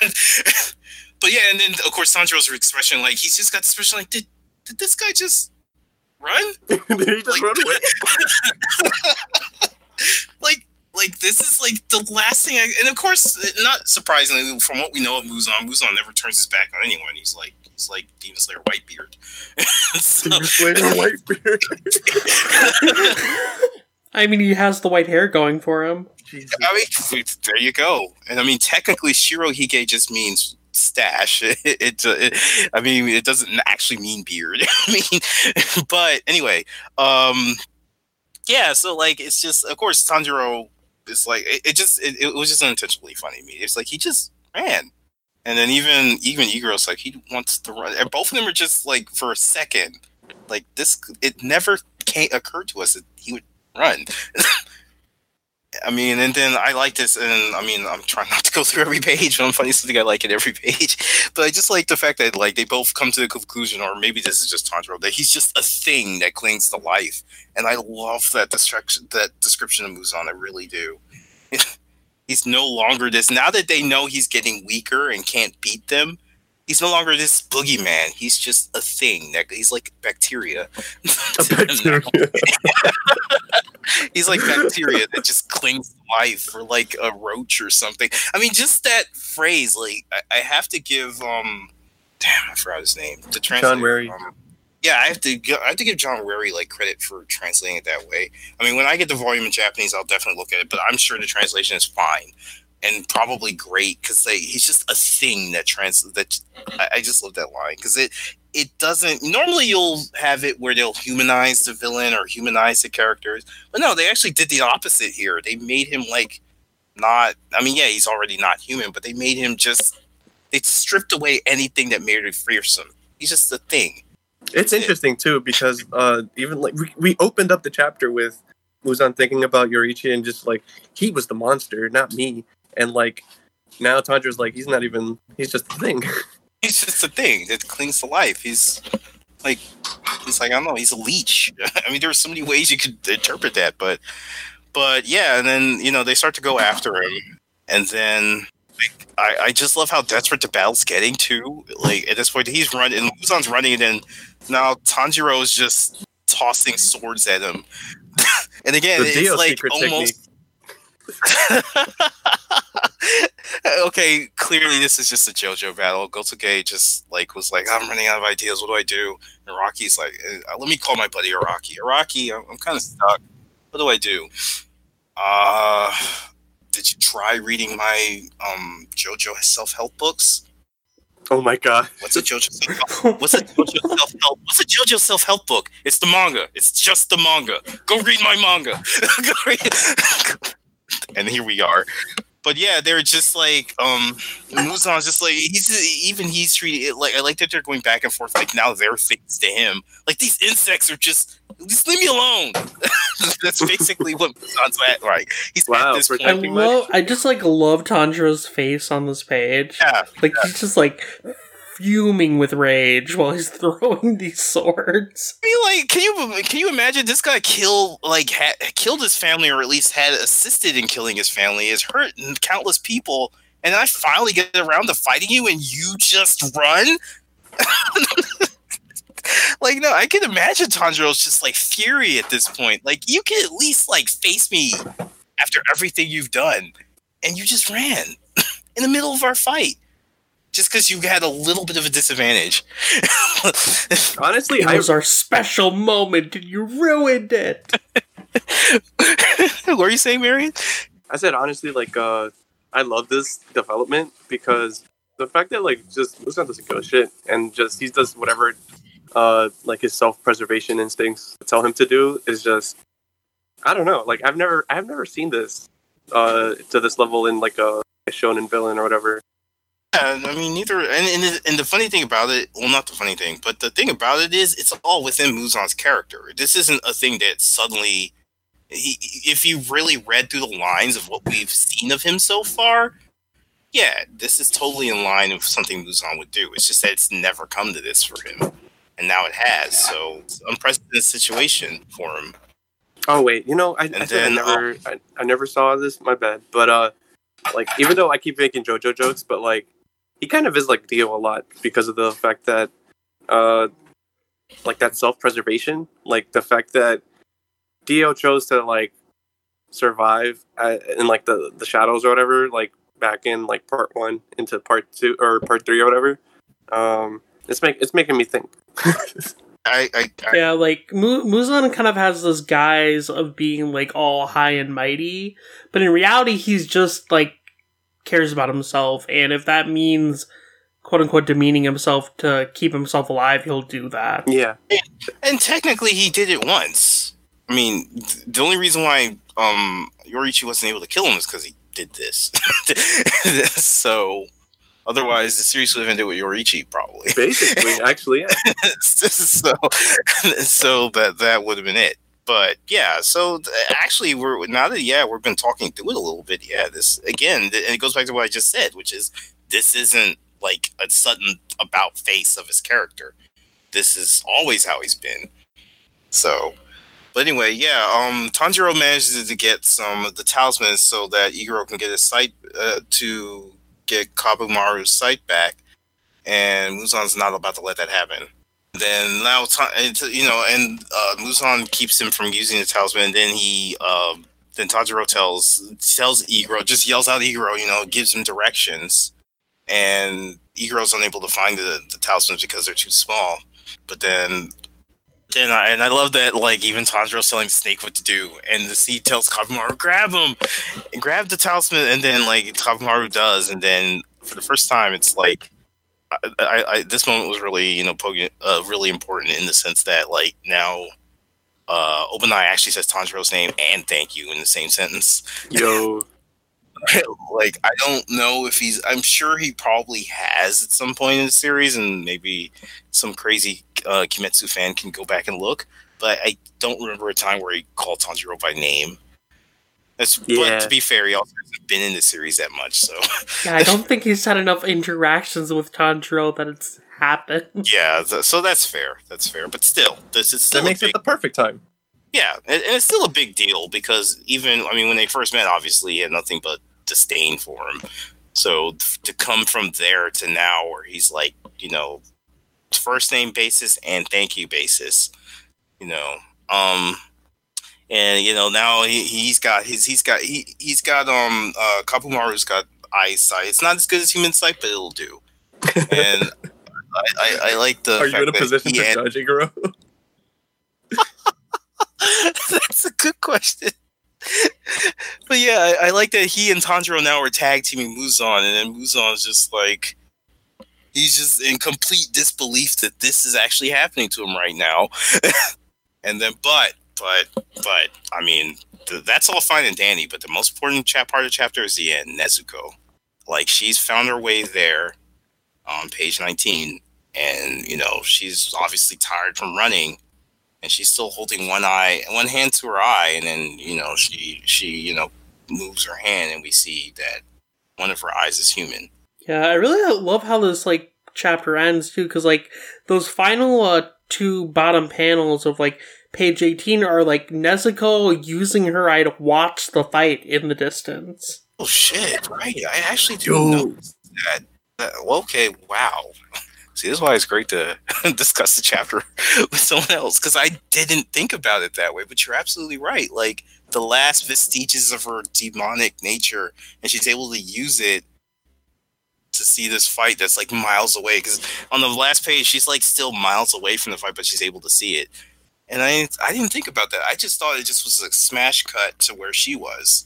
S4: but yeah, and then of course Tanjiro's expression, like he's just got the expression, like did did this guy just run?
S3: Did he just
S4: Like-
S3: run away?
S4: like like this is like the last thing I, and of course not surprisingly from what we know of Muzan, Muzan never turns his back on anyone. He's like he's like Demon Slayer Whitebeard. So-
S3: Demon Slayer Whitebeard.
S2: I mean, he has the white hair going for him.
S3: Jesus.
S4: I mean, there you go. And I mean, technically, Shirohige just means stash. It, it, it- I mean, it doesn't actually mean beard. I mean, but anyway, um, yeah. So like, it's just, of course, Tanjiro is like, it, it just, it, it was just unintentionally funny to me. It's like he just ran. And then even even Iguro's like he wants to run, and both of them are just like for a second, like this. It never came, occurred to us that he would run. I mean, and then I like this, and I mean, I'm trying not to go through every page, but I'm finding something I like in every page. But I just like the fact that like they both come to the conclusion, or maybe this is just Tanjiro, that he's just a thing that clings to life, and I love that description. That description of Muzan, I really do. he's no longer this. Now that they know he's getting weaker and can't beat them, he's no longer this boogeyman. He's just a thing that he's like bacteria.
S3: A bacteria.
S4: He's like bacteria that just clings to life, or like a roach or something. I mean, just that phrase. Like, I, I have to give. um Damn, I forgot his name. The translator.
S3: Werry.
S4: Um, yeah, I have to I have to give John Werry like credit for translating it that way. I mean, when I get the volume in Japanese, I'll definitely look at it, but I'm sure the translation is fine and probably great because like he's just a thing that trans that I, I just love that line because it it doesn't normally you'll have it where they'll humanize the villain or humanize the characters, but no, they actually did the opposite here. They made him like not. I mean, yeah, he's already not human, but they made him just. They stripped away anything that made it fearsome. He's just a thing.
S3: It's interesting too because uh, even like we, we opened up the chapter with Muzan thinking about Yoriichi and just like he was the monster, not me. And like now Tanjiro's like he's not even he's just a thing.
S4: He's just a thing that clings to life. He's like, he's like I don't know. He's a leech. I mean, there's so many ways you could interpret that, but, but yeah. And then you know they start to go after him, and then like I, I just love how desperate the battle's getting too. Like at this point, he's running, Muzan's running, and then now Tanjiro is just tossing swords at him. and again,
S3: the
S4: it's
S3: Dio
S4: like almost
S3: technique.
S4: okay, clearly this is just a JoJo battle. Gotoge just like was like, I'm running out of ideas. What do I do? And Rocky's like, uh, let me call my buddy Araki. Araki, I'm, I'm kind of stuck. What do I do? Uh, did you try reading my um JoJo self help books?
S3: Oh my god.
S4: What's a JoJo self help? What's a JoJo self help? What's a JoJo self help book? It's the manga. It's just the manga. Go read my manga. Go read. and here we are. But yeah, they're just like um Muzan's just like he's even he's treating it like I like that they're going back and forth like now they're things to him. Like these insects are just just leave me alone. That's basically what Muzan's at. Right. He's
S3: Wow,
S4: at this point.
S3: protecting my-
S2: love. I just like love Tanjiro's face on this page.
S4: Yeah.
S2: Like he's just like fuming with rage while he's throwing these swords.
S4: I mean, like, can you can you imagine this guy killed like ha- killed his family, or at least had assisted in killing his family, has hurt countless people, and I finally get around to fighting you, and you just run. like, no, I can imagine Tanjiro's just like fury at this point. Like, you can at least like face me after everything you've done, and you just ran in the middle of our fight. Just because you had a little bit of a disadvantage.
S3: Honestly,
S2: It
S3: I
S2: was our special moment, and you ruined it.
S4: what are you saying, Marion?
S3: I said honestly, like uh, I love this development because the fact that like just Muzan doesn't give a shit and just he does whatever uh like his self preservation instincts tell him to do is just I don't know. Like I've never I've never seen this uh to this level in like a, a shonen villain or whatever.
S4: Yeah, I mean, neither. And, and and the funny thing about it, well, not the funny thing, but the thing about it is, it's all within Muzan's character. This isn't a thing that suddenly, he, if you really read through the lines of what we've seen of him so far, yeah, this is totally in line with something Muzan would do. It's just that it's never come to this for him, and now it has. So, unprecedented situation for him.
S3: Oh wait, you know I, I said I
S4: then,
S3: never I, I never saw this. My bad. But uh, like even though I keep making JoJo jokes, but like he kind of is like Dio a lot because of the fact that uh, like that self preservation, like the fact that Dio chose to like survive at, in like the the shadows or whatever, like back in like part one into part two or part three or whatever. Um, it's make it's making me think.
S4: I, I, I
S2: Yeah, like Mu- Muzan kind of has this guise of being like all high and mighty, but in reality, he's just like cares about himself, and if that means quote unquote demeaning himself to keep himself alive, he'll do that.
S3: yeah,
S4: And technically, he did it once. I mean, the only reason why um, Yoriichi wasn't able to kill him is because he did this. so, otherwise, the series would have ended with Yoriichi, probably.
S3: basically, actually, yeah.
S4: so, so that that would have been it. But yeah, so th- actually, we're now that yeah, we've been talking through it a little bit. Yeah, this again, th- and it goes back to what I just said, which is this isn't like a sudden about face of his character. This is always how he's been. So, but anyway, yeah, um, Tanjiro manages to get some of the talismans so that Iguro can get his sight uh, to get Kaburamaru's sight back, and Muzan's not about to let that happen. Then now, and, you know, and uh, Muzan keeps him from using the talisman. And then he, um, then Tanjiro tells tells Iguro, just yells out Iguro, you know, gives him directions, and Iguro's unable to find the, the talismans because they're too small. But then Then I, and I love that like even Tanjiro's telling Snake what to do, and the sea tells Kaburamaru grab him, and grab the talisman, and then like Kaburamaru does, and then for the first time it's like. I, I, I this moment was really you know uh, really important in the sense that like now uh Obanai actually says Tanjiro's name and thank you in the same sentence.
S3: Yo,
S4: like I don't know if he's. I'm sure he probably has at some point in the series, and maybe some crazy uh, Kimetsu fan can go back and look. But I don't remember a time where he called Tanjiro by name. That's
S3: Yeah.
S4: but to be fair, he also hasn't been in the series that much, so
S2: Yeah, I don't think he's had enough interactions with Tanjiro that it's happened.
S4: yeah. th- so that's fair. That's fair. But still, this is still
S3: that makes
S4: big,
S3: it the perfect time.
S4: Yeah, and, and it's still a big deal because even I mean when they first met, obviously he had nothing but disdain for him. So f- to come from there to now, where he's like, you know, first name basis and thank you basis, you know, um, and you know now he he's got his he's got he he's got um uh Kaburamaru's got eyesight. It's not as good as human sight, but it'll do. And I, I, I like the
S3: Are you in a position to
S4: had-
S3: judge Iguro?
S4: That's a good question. but yeah, I, I like that he and Tanjiro now are tag teaming Muzan, and then Muzan's just like he's just in complete disbelief that this is actually happening to him right now. and then, but, but, but, I mean, th- that's all fine and dandy. But the most important cha- part of the chapter is the end, Nezuko. Like she's found her way there on page nineteen, and you know she's obviously tired from running and she's still holding one eye one hand to her eye and then you know she she you know moves her hand and we see that one of her eyes is human
S2: Yeah, I really love how this like chapter ends too, because like those final uh, two bottom panels of like page eighteen are like Nezuko using her eye to watch the fight in the distance.
S4: oh shit right. I actually
S3: do
S4: didn't know that, that well, okay wow. See this is why it's great to discuss the chapter with someone else because i didn't think about it that way but you're absolutely right. Like the last vestiges of her demonic nature and she's able to use it to see this fight that's like miles away because on the last page she's like still miles away from the fight but she's able to see it and i i didn't think about that i just thought it just was a smash cut to where she was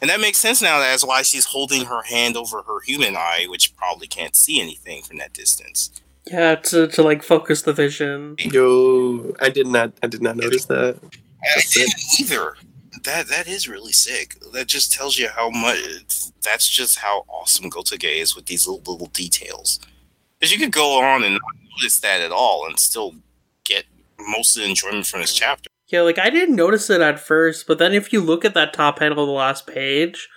S4: and that makes sense now that's why she's holding her hand over her human eye which probably can't see anything from that distance
S2: Yeah, to to like focus the vision.
S3: Yo, I did not. I did not notice that.
S4: I didn't either. That that is really sick. That just tells you how much. That's just how awesome Gotoge is with these little little details. Because you could go on and not notice that at all and still get most of the enjoyment from this chapter.
S2: Yeah, like I didn't notice it at first, but then if you look at that top panel of the last page,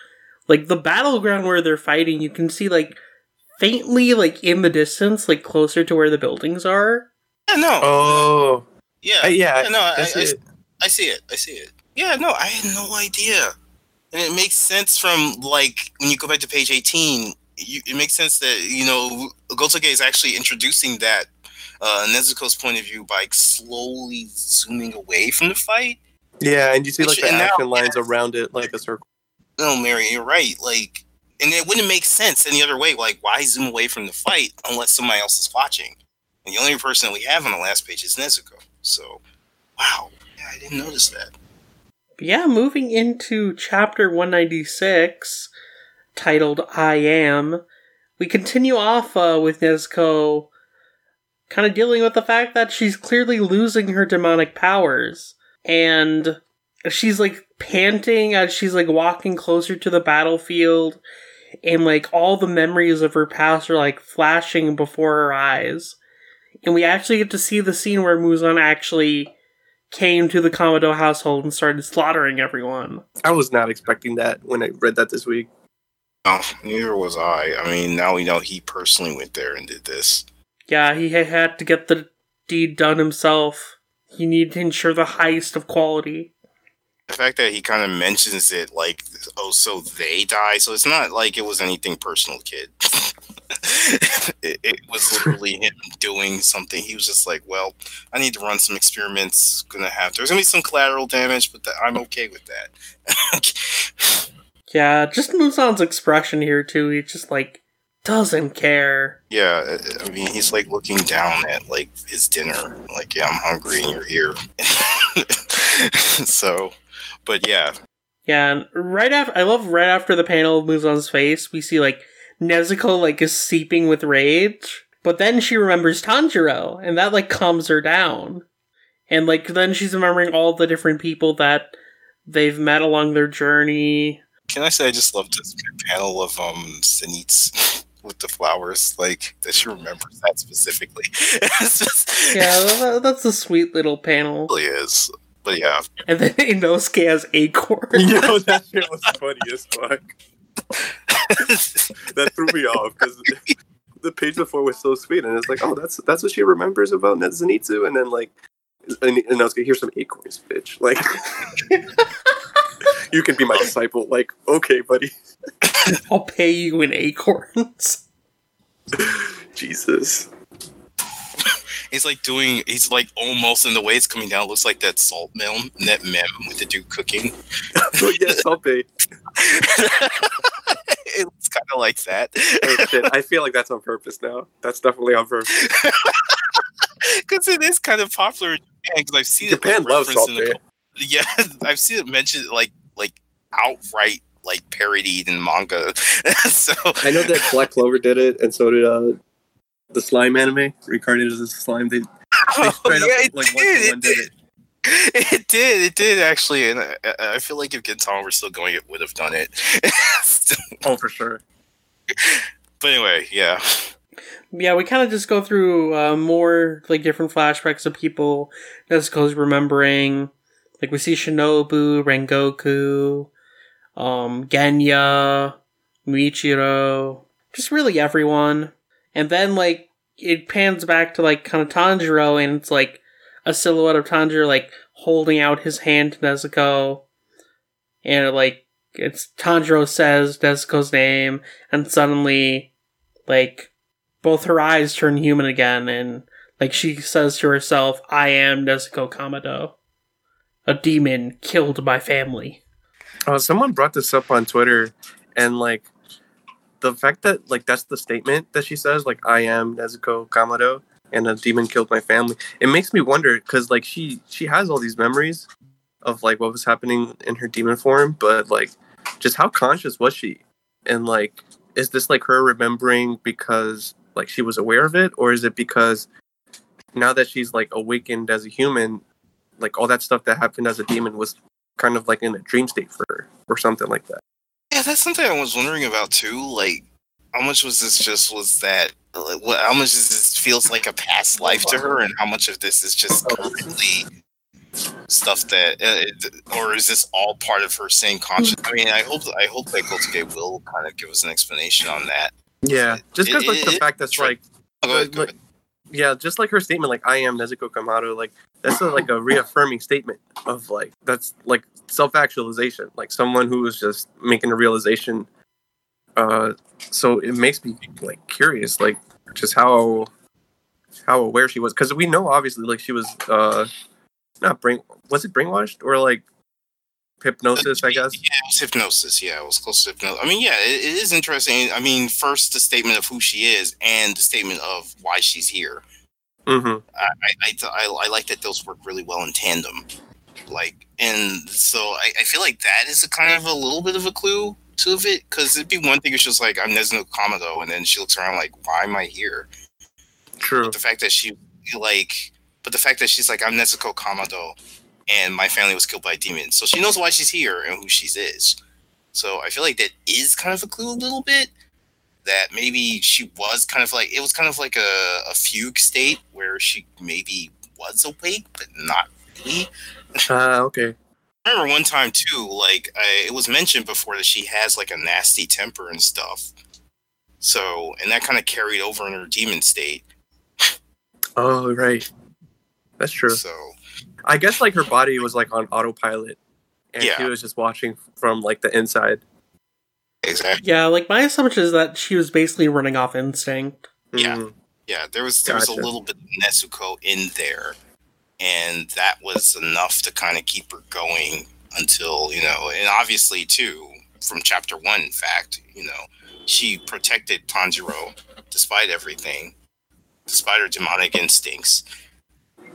S2: like the battleground where they're fighting, you can see like faintly like in the distance, like closer to where the buildings are.
S4: Yeah, no,
S3: Oh,
S4: yeah,
S3: uh, yeah.
S4: yeah, no, I,
S3: that's
S4: I,
S3: it.
S4: I see it. I see it. Yeah, no, I had no idea. And it makes sense from like when you go back to page 18, you, it makes sense that, you know, Gotoge is actually introducing that uh, Nezuko's point of view by slowly zooming away from the fight.
S3: Yeah, and you see like
S4: Which-
S3: the
S4: and now-
S3: action lines around it, like a circle.
S4: No, Mary, you're right. Like, and it wouldn't make sense any other way. Like, why zoom away from the fight unless somebody else is watching? And the only person that we have on the last page is Nezuko. So, wow, yeah, I didn't notice that.
S2: Yeah, moving into chapter 196, titled I Am, we continue off uh, with Nezuko kind of dealing with the fact that she's clearly losing her demonic powers. And she's like panting as she's like walking closer to the battlefield. And like all the memories of her past are like flashing before her eyes. And we actually get to see the scene where Muzan actually came to the Kamado household and started slaughtering everyone.
S3: I was not expecting that when I read that this week.
S4: Oh, neither was I. I mean, now we know he personally went there and did this.
S2: Yeah, he had to get the deed done himself. He needed to ensure the highest of quality.
S4: The fact that he kind of mentions it like, oh, so they die. So it's not like it was anything personal, kid. it, it was literally him doing something. He was just like, well, I need to run some experiments. Gonna have there's gonna be some collateral damage, but I'm okay with that.
S2: Yeah, just Muzan's expression here too. He's just like doesn't care.
S4: Yeah, I mean, he's like looking down at like his dinner, like, yeah, I'm hungry and you're here. so, but yeah,
S2: Yeah, and right after I love right after the panel moves on his face, we see like Nezuko like is seeping with rage. But then she remembers Tanjiro, and that like calms her down. And like then she's remembering all the different people that they've met along their journey.
S4: can I say I just love this panel of um Zenitsu's with the flowers, like that she remembers that specifically. just,
S2: Yeah, tha- that's a sweet little panel.
S4: it really is. But yeah,
S2: And then Inosuke has acorn.
S3: Yo, that shit was funny as fuck. That threw me off because the page before was so sweet, and it's like, oh, that's that's what she remembers about Zenitsu, and then like, and, and I was gonna hear some acorns, bitch. Like, you can be my disciple. Like, okay, buddy.
S2: I'll pay you in acorns.
S3: Jesus.
S4: he's like doing. He's like almost in the way it's coming down. It looks like that salt mem, that mem with the dude cooking.
S3: But yes, I'll pay.
S4: it looks kind of like that.
S3: Oh, shit. I feel like that's on purpose now. That's definitely on purpose.
S4: because it is kind of popular in Japan. Because I've seen
S3: Japan
S4: it like,
S3: loves
S4: referenced in
S3: salt
S4: the, Yeah, I've seen it mentioned like like outright like parodied in manga. so
S3: I know that Black Clover did it, and so did uh, the slime anime, reincarnated as a slime. They, they
S4: Oh,
S3: straight up,
S4: it
S3: like,
S4: did, it
S3: did
S4: did. It did, it did actually, and I, I feel like if Gintama were still going, it would have done it.
S3: Oh, for sure.
S4: but anyway, yeah,
S2: Yeah, we kind of just go through uh, more like different flashbacks of people Nezuko's remembering. Like we see Shinobu, Rengoku, um, Genya, Muichiro, just really everyone. And then like it pans back to like kind of Tanjiro, and it's like a silhouette of Tanjiro like holding out his hand to Nezuko, and like it's Tanjiro says Nezuko's name, and suddenly like both her eyes turn human again, and like she says to herself, "I am Nezuko Kamado, a demon killed my family."
S3: Uh, someone brought this up on Twitter, and like the fact that like that's the statement that she says, like I am Nezuko Kamado, and a demon killed my family. It makes me wonder because like she she has all these memories of like what was happening in her demon form, but like just how conscious was she? And like, is this like her remembering because like she was aware of it, or is it because now that she's like awakened as a human, like all that stuff that happened as a demon was kind of like in a dream state for her or something like that.
S4: yeah, that's something I was wondering about too. Like, how much was this just was that? Like, what? How much is this feels like a past life to her, and how much of this is just currently stuff that, uh, or is this all part of her same conscious? I mean, I hope I hope that Gotoge will kind of give us an explanation on that.
S3: Yeah, just because
S4: It-
S3: like the
S4: it-
S3: fact that's
S4: right.
S3: like,
S4: Oh, go ahead, go ahead.
S3: Yeah, just like her statement, like I am Nezuko Kamado, like that's a, like a reaffirming statement of like that's like self actualization, like someone who is just making a realization. Uh, so it makes me like curious, like just how how aware she was, because we know obviously like she was uh not brain was it brainwashed or like hypnosis, I guess.
S4: Yeah, it was hypnosis. Yeah, it was close to hypnosis. I mean, yeah, it, it is interesting. I mean, first the statement of who she is, and the statement of why she's here.
S3: Mm-hmm.
S4: I I, I, I like that those work really well in tandem. Like, and so I, I feel like that is a kind of a little bit of a clue to it, because it'd be one thing if she was like, "I'm Nezuko Kamado," and then she looks around like, "Why am I here?"
S3: True.
S4: But the fact that she like, but the fact that she's like, "I'm Nezuko Kamado," and my family was killed by demons. so she knows why she's here and who she is. So I feel like that is kind of a clue a little bit that maybe she was kind of like it was kind of like a, a fugue state where she maybe was awake but not really.
S3: Uh, okay.
S4: I remember one time too, like I, it was mentioned before that she has like a nasty temper and stuff. So and that kind of carried over in her demon state.
S3: Oh, right. That's true.
S4: So
S3: I guess like her body was like on autopilot, and she was just watching from like the inside.
S4: exactly.
S2: Yeah, like my assumption is that she was basically running off instinct.
S4: Yeah.
S3: Mm.
S4: Yeah, there was there was a little bit of Nezuko in there, and that was enough to kind of keep her going until you know, and obviously too from chapter one. In fact, you know, she protected Tanjiro despite everything, despite her demonic instincts.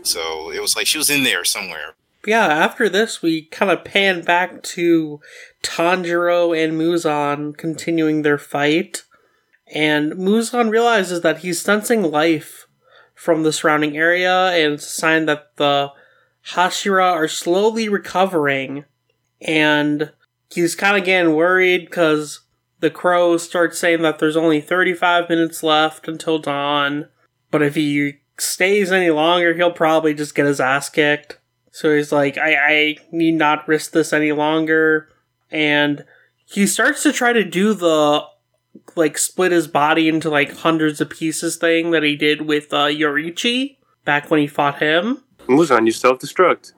S4: So it was like she was in there somewhere.
S2: Yeah, after this, we kind of pan back to Tanjiro and Muzan continuing their fight. And Muzan realizes that he's sensing life from the surrounding area, and it's a sign that the Hashira are slowly recovering. And he's kind of getting worried because the crows start saying that there's only 35 minutes left until dawn. But if he stays any longer, he'll probably just get his ass kicked. So he's like, I, I need not risk this any longer. And he starts to try to do the like split his body into like hundreds of pieces thing that he did with uh, Yoriichi back when he fought him.
S3: Muzan, you self destruct.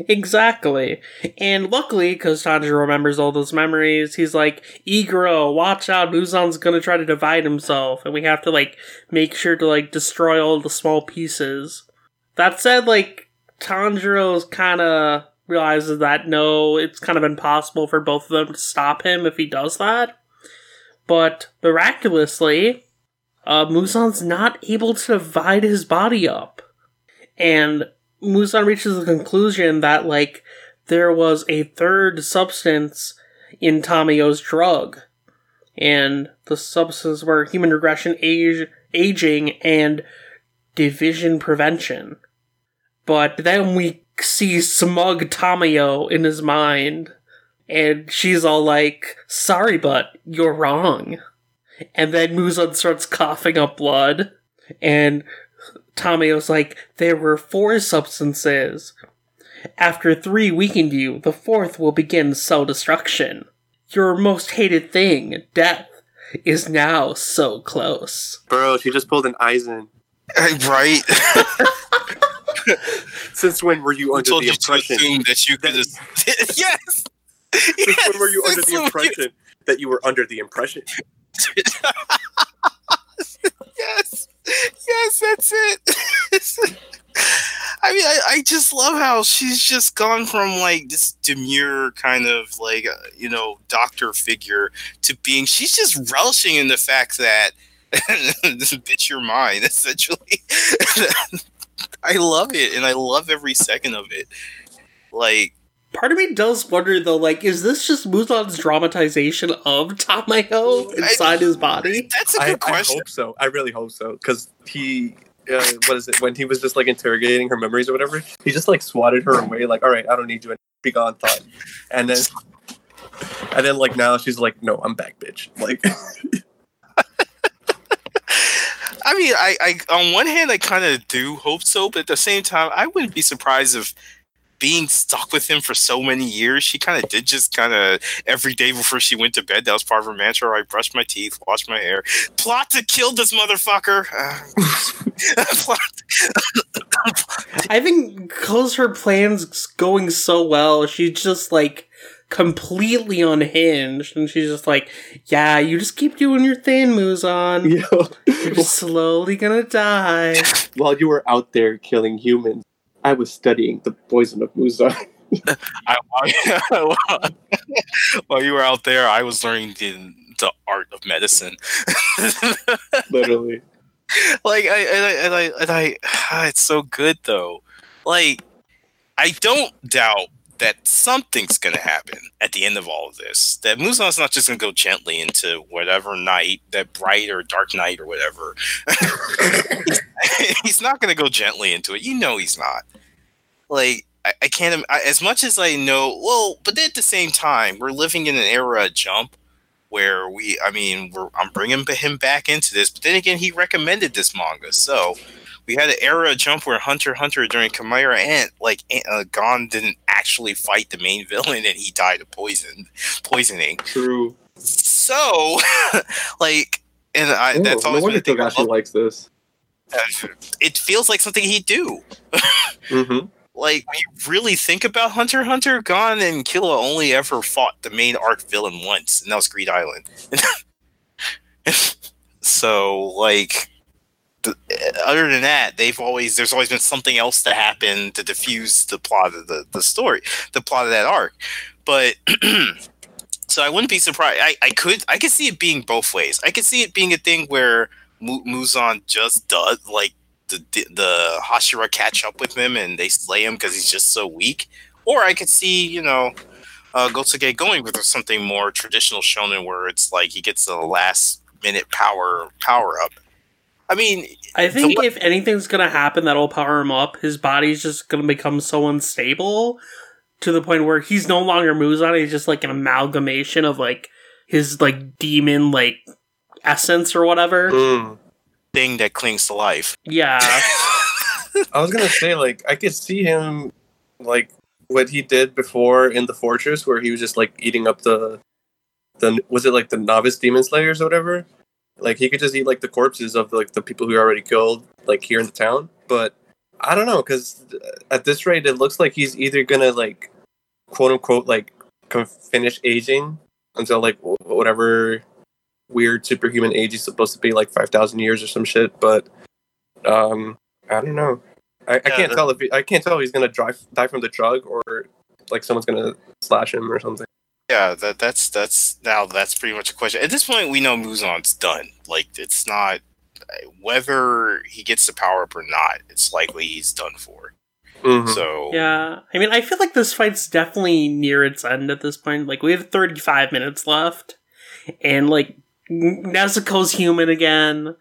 S2: Exactly. And luckily, because Tanjiro remembers all those memories, he's like, Iguro, watch out, Muzan's gonna try to divide himself, and we have to, like, make sure to, like, destroy all the small pieces. That said, like, Tanjiro's kinda realizes that no, it's kind of impossible for both of them to stop him if he does that. But miraculously, uh, Muzan's not able to divide his body up. And Muzan reaches the conclusion that, like, there was a third substance in Tamayo's drug. And the substances were human regression, age, aging, and division prevention. But then we see smug Tamayo in his mind, and she's all like, sorry, but you're wrong. And then Muzan starts coughing up blood, and Tamayo's like, there were four substances. After three weakened you, the fourth will begin cell destruction. Your most hated thing, death, is now so close.
S3: Bro, she just pulled an Aizen.
S4: right?
S3: Since when were you
S4: I
S3: under
S4: told
S3: the
S4: you
S3: impression?
S4: assume that you could just. yes!
S3: Since
S4: yes!
S3: when were you under the impression that you were under the impression?
S4: yes, yes, that's it. I mean, I, I just love how she's just gone from like this demure kind of like uh, you know doctor figure to being she's just relishing in the fact that this bitch your mind essentially. I love it, and I love every second of it. Like
S2: Part of me does wonder though, like, is this just Muzan's dramatization of Tamayo inside his body?
S4: that's a good
S3: I
S4: question.
S3: I hope so. I really hope so. Because he, uh, what is it? When he was just like interrogating her memories or whatever, he just like swatted her away. Like, all right, I don't need you. And be gone, thought. And then, and then like now she's like, no, I'm back, bitch. Like,
S4: I mean, I, I on one hand, I kind of do hope so, but at the same time, I wouldn't be surprised if being stuck with him for so many years, she kind of did just kind of every day before she went to bed. That was part of her mantra. I brushed my teeth, washed my hair, plot to kill this motherfucker. Uh, plot.
S2: I think because her plan's going so well, she's just like completely unhinged, and she's just like, "Yeah, you just keep doing your thing, Muzan.
S3: yo,
S2: You're just slowly gonna die."
S3: while you were out there killing humans, I was studying the poison of Musa.
S4: I, I, while you were out there, I was learning the, the art of medicine.
S3: Literally.
S4: like I and I and I, and I it's so good though. Like I don't doubt that something's gonna happen at the end of all of this. That Muzan's not just gonna go gently into whatever night, that bright or dark night or whatever. he's not gonna go gently into it. You know he's not. Like I, I can't. I, as much as I know, well, but at the same time, we're living in an era of jump where we. I mean, I'm bringing him back into this, but then again, he recommended this manga, so we had an era jump where Hunter Hunter during Chimera Ant, like uh, Gon didn't actually fight the main villain, and he died of poison, poisoning.
S3: True.
S4: So, like, and I,
S3: Oh,
S4: that's
S3: no
S4: always been
S3: wonder.
S4: I
S3: Togashi
S4: love-
S3: likes this.
S4: It feels like something he'd do.
S3: Mm-hmm.
S4: like when you really think about Hunter Hunter, Gon and Killua only ever fought the main arc villain once, and that was Greed Island. so, like, th- other than that, they've always there's always been something else to happen to diffuse the plot of the the story, the plot of that arc. But so I wouldn't be surprised. I, I could I could see it being both ways. I could see it being a thing where Mu- Muzan just does like the the Hashira catch up with him and they slay him because he's just so weak. Or I could see you know uh, Gotoge going with something more traditional shonen where it's like he gets the last minute power power up. I mean,
S2: I think
S4: the-
S2: if anything's gonna happen that'll power him up, his body's just gonna become so unstable to the point where he's no longer Muzan. He's just like an amalgamation of like his like demon like essence or whatever.
S3: Mm.
S4: thing that clings to life.
S2: Yeah,
S3: I was gonna say like I could see him like what he did before in the fortress where he was just like eating up the the was it like the novice demon slayers or whatever like he could just eat like the corpses of like the people who he already killed like here in the town. But i don't know because at this rate it looks like he's either gonna like quote unquote like finish aging until like wh- whatever weird superhuman age he's supposed to be like 5000 years or some shit. But um i don't know. I, I
S4: Yeah,
S3: can't tell if he, I can't tell if he's gonna drive die from the drug or like someone's gonna slash him or something.
S4: Yeah, that that's that's now that's pretty much a question. At this point, we know Muzan's done. Like it's not whether he gets the power up or not. It's likely he's done for.
S3: Mhm.
S4: So
S2: yeah. I mean, I feel like this fight's definitely near its end at this point. Like we have 35 minutes left, and like N- Nezuko's human again,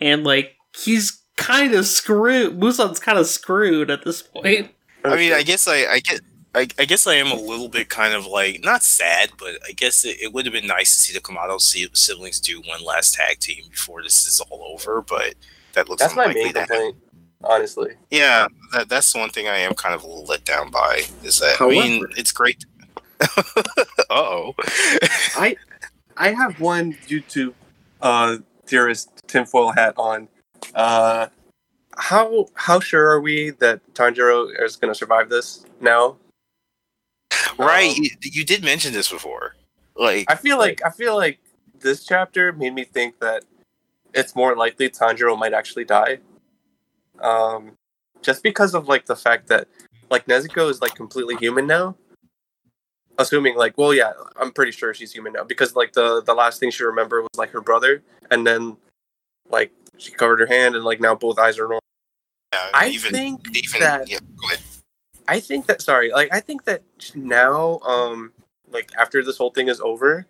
S2: and like he's kind of screwed. Muzan's kind of screwed at this point.
S4: I mean, I guess I, I get. I, I guess I am a little bit kind of like not sad, but I guess it, it would have been nice to see the Kamado si- siblings do one last tag team before this is all over. But that looks
S3: that's my main
S4: to
S3: complaint, honestly.
S4: Yeah, that, that's the one thing I am kind of a little let down by is that I mean it's great. uh oh.
S3: I I have one YouTube uh theorist tinfoil hat on. Uh how how sure are we that Tanjiro is gonna survive this now?
S4: Right,
S3: Um,
S4: you, you did mention this before. Like
S3: I feel like I feel like this chapter made me think that it's more likely Tanjiro might actually die. Um, just because of like the fact that like Nezuko is like completely human now. Assuming like, well, yeah, I'm pretty sure she's human now because like the the last thing she remembered was like her brother, and then like she covered her hand and like now both eyes are normal.
S4: yeah,
S3: I
S4: even
S3: think
S4: even
S3: that
S4: yeah, go ahead.
S3: I think that sorry, like I think that now, um, like after this whole thing is over,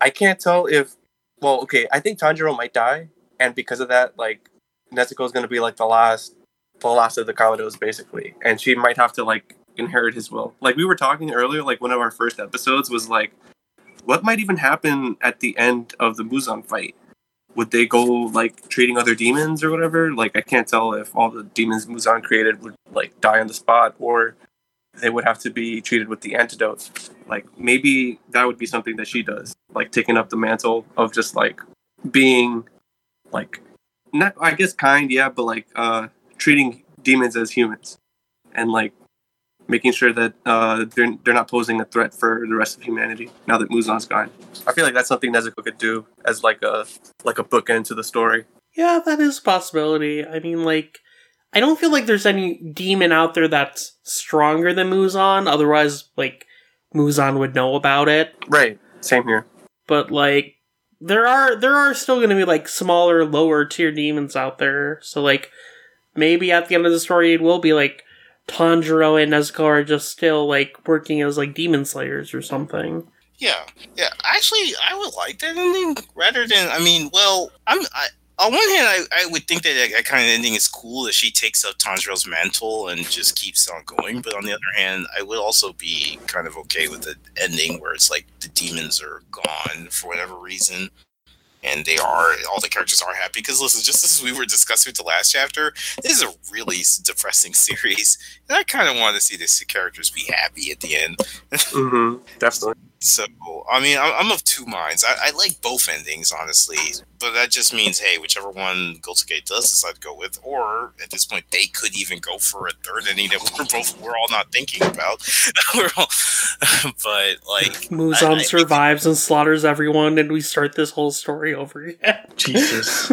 S3: I can't tell if well, okay, I think Tanjiro might die, and because of that, like Nezuko is gonna be like the last the last of the Kamados basically. And she might have to like inherit his will. Like we were talking earlier, like one of our first episodes was like what might even happen at the end of the Muzan fight? Would they go like treating other demons or whatever? Like I can't tell if all the demons Muzan created would like die on the spot or they would have to be treated with the antidote. Like maybe that would be something that she does, like taking up the mantle of just like being like not I guess kind, yeah, but like uh treating demons as humans and like making sure that uh they're they're not posing a threat for the rest of humanity now that Muzan's gone. I feel like that's something Nezuko could do as like a like a bookend to the story.
S2: Yeah, that is a possibility. I mean, like, I don't feel like there's any demon out there that's stronger than Muzan. Otherwise, like, Muzan would know about it.
S3: Right. Same here.
S2: But like, there are there are still going to be like smaller, lower tier demons out there. So like, maybe at the end of the story, it will be like Tanjiro and Nezuko are just still like working as like demon slayers or something.
S4: Yeah, yeah. Actually, I would like that ending rather than. I mean, well, I'm. I, on one hand, I, I would think that that, kind of ending is cool that she takes up Tanjiro's mantle and just keeps on going. But on the other hand, I would also be kind of okay with the ending where it's like the demons are gone for whatever reason, and they are all the characters are happy. Because listen, just as we were discussing with the last chapter, this is a really depressing series, and I kind of want to see these characters be happy at the end.
S3: Mm-hmm. Definitely.
S4: So, I mean, I'm, I'm of two minds. I, I like both endings, honestly, but that just means, hey, whichever one Gotoge does decide to go with, or at this point, they could even go for a third ending that we're both we're all not thinking about. we're all, but like,
S2: Muzan
S4: I- I-
S2: survives and slaughters everyone, and we start this whole story over again.
S3: Jesus.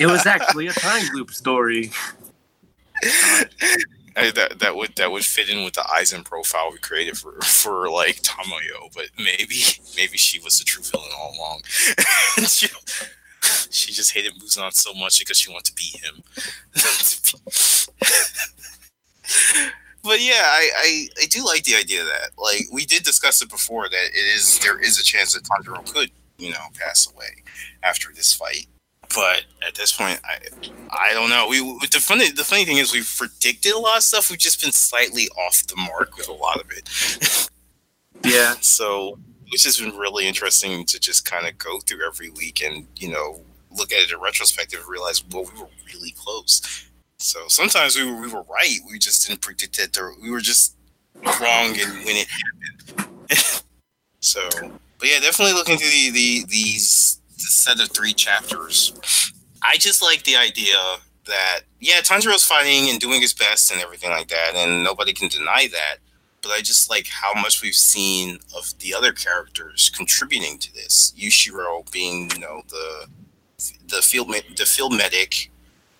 S3: it was actually a time loop story.
S4: I, that that would that would fit in with the Aizen profile we created for for like Tamayo, but maybe maybe she was the true villain all along. she, she just hated Muzan so much because she wanted to beat him. but yeah, I, I I do like the idea that like we did discuss it before that it is there is a chance that Tanjiro could you know pass away after this fight but at this point, I I don't know. We the funny the funny thing is we've predicted a lot of stuff. We've just been slightly off the mark with a lot of it.
S3: Yeah.
S4: so which has been really interesting to just kind of go through every week and you know look at it in retrospective and realize well we were really close. So sometimes we were we were right. We just didn't predict it. Or we were just wrong and when it happened. so, but yeah, definitely looking through the, the these set of three chapters. I just like the idea that yeah, Tanjiro's fighting and doing his best and everything like that, and nobody can deny that. But I just like how much we've seen of the other characters contributing to this. Yushiro being, you know, the the field the field medic,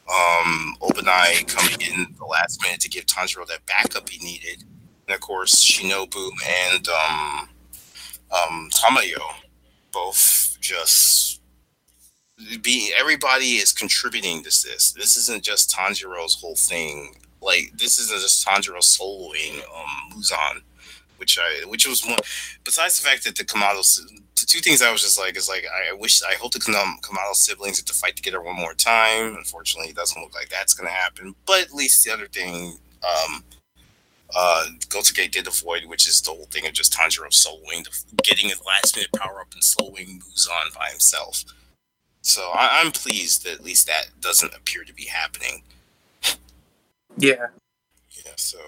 S4: um, Obanai coming in the last minute to give Tanjiro that backup he needed, and of course Shinobu and um, um, Tamayo both just be everybody is contributing to this. This isn't just Tanjiro's whole thing. Like this isn't just Tanjiro soloing um Muzan, which I which was one. Besides the fact that the Kamado, the two things I was just like is like I, wish I hope the Kamado siblings get to fight together one more time. Unfortunately, it doesn't look like that's gonna happen. But at least the other thing, um, uh, Gotoge did avoid, which is the whole thing of just Tanjiro soloing, getting his last minute power up and soloing Muzan by himself. So I, am pleased that at least that doesn't appear to be happening.
S3: Yeah.
S4: Yeah. So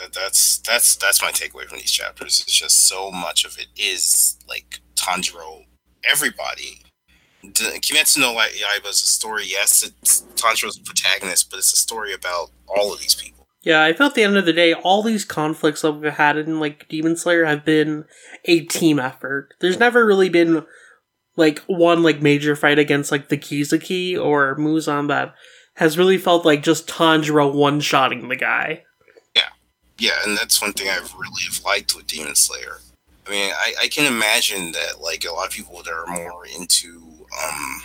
S4: that that's that's that's my takeaway from these chapters. It's just so much of it is like Tanjiro. Everybody. Kimetsu no Yaiba is a story. Yes, it's Tanjiro's protagonist, but it's a story about all of these people.
S2: Yeah, I felt at the end of the day, all these conflicts that we've had in like Demon Slayer have been a team effort. There's never really been like one like major fight against like the Kizuki or Muzan that has really felt like just Tanjiro one shotting the guy.
S4: Yeah, yeah, and that's one thing I've really liked with Demon Slayer. I mean, I, I can imagine that like a lot of people that are more into um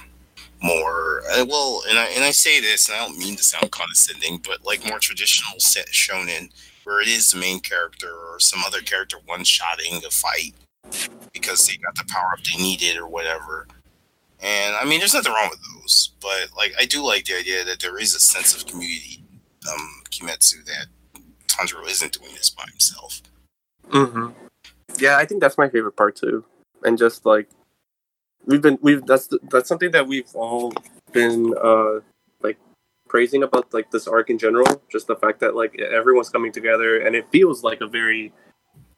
S4: more uh, well, and I and I say this, and I don't mean to sound condescending, but like more traditional set shonen where it is the main character or some other character one shotting a fight because they got the power up they needed or whatever. And I mean, there's nothing wrong with those, but like I do like the idea that there is a sense of community, um, Kimetsu that Tanjiro isn't doing this by himself.
S3: Mm-hmm. Yeah, I think that's my favorite part too, and just like we've been we've that's that's something that we've all been uh like praising about like this arc in general. Just the fact that like everyone's coming together and it feels like a very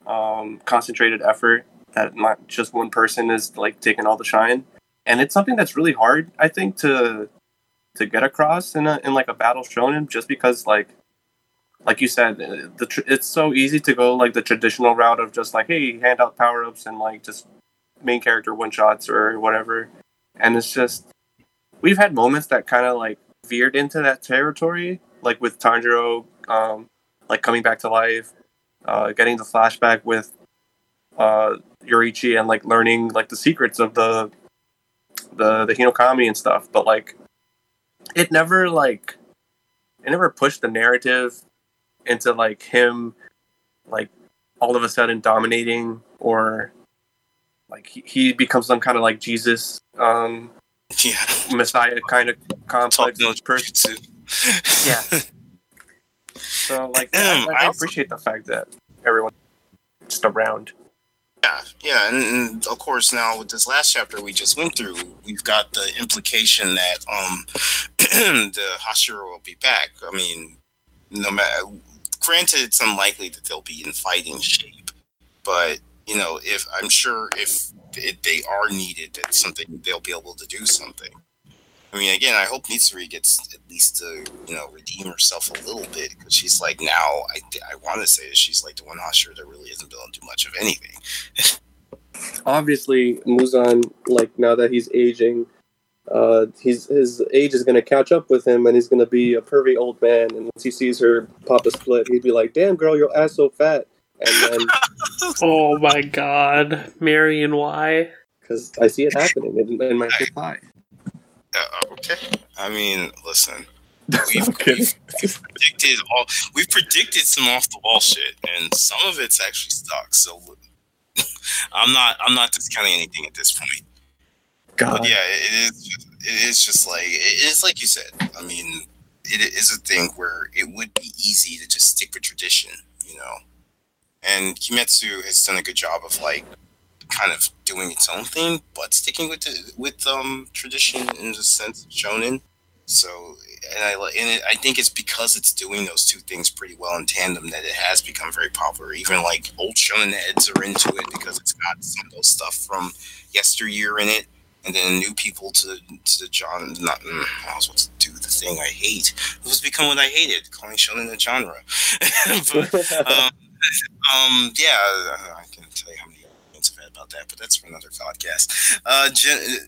S3: um concentrated effort that not just one person is like taking all the shine and it's something that's really hard i think to to get across in a in like a battle shonen just because like like you said the tr- it's so easy to go like the traditional route of just like hey hand out power ups and like just main character one shots or whatever and it's just we've had moments that kind of like veered into that territory like with Tanjiro um like coming back to life uh getting the flashback with uh, Yoriichi and like learning like the secrets of the the the Hinokami and stuff. But like, it never like it never pushed the narrative into like him like all of a sudden dominating or like he, he becomes some kind of like Jesus um
S4: yeah
S3: messiah kind of complex person. yeah. So like I, I, appreciate the fact that everyone just around.
S4: Yeah, yeah, and, and, of course now with this last chapter we just went through, we've got the implication that um the Hashira will be back. I mean, no matter granted, it's unlikely that they'll be in fighting shape, but you know, if I'm sure if it, they are needed, that something they'll be able to do something. I mean, again, I hope Mitsuri gets at least to you know redeem herself a little bit because she's like now. I I want to say she's like the one Hashira that really isn't able to do much of anything.
S3: Obviously, Muzan, like now that he's aging, uh, he's his age is gonna catch up with him, and he's gonna be a pervy old man. And once he sees her pop a split, he'd be like, "Damn, girl, your ass so fat." And then,
S2: Oh my god. Marion why?
S3: because I see it happening in, in my reply.
S4: Uh, okay. I mean, listen. We've,
S3: I'm kidding.
S4: we've predicted all. We've predicted some off the wall shit, and some of it's actually stuck. So I'm not. I'm not discounting anything at this point.
S3: God,
S4: But yeah, it is. It is just like it is like you said. I mean, it is a thing where it would be easy to just stick with tradition, you know. And Kimetsu has done a good job of like kind of doing its own thing, but sticking with the, with um tradition in the sense of shonen. So, and I and it, I think it's because it's doing those two things pretty well in tandem that it has become very popular. Even like old shonen heads are into it because it's got some of those stuff from yesteryear in it, and then new people to to the genre. Not mm, I was about to do the thing I hate. It was become what I hated, calling shonen a genre. but, um, um, yeah, I can tell you how many complaints I've had about that, but that's for another podcast. Uh,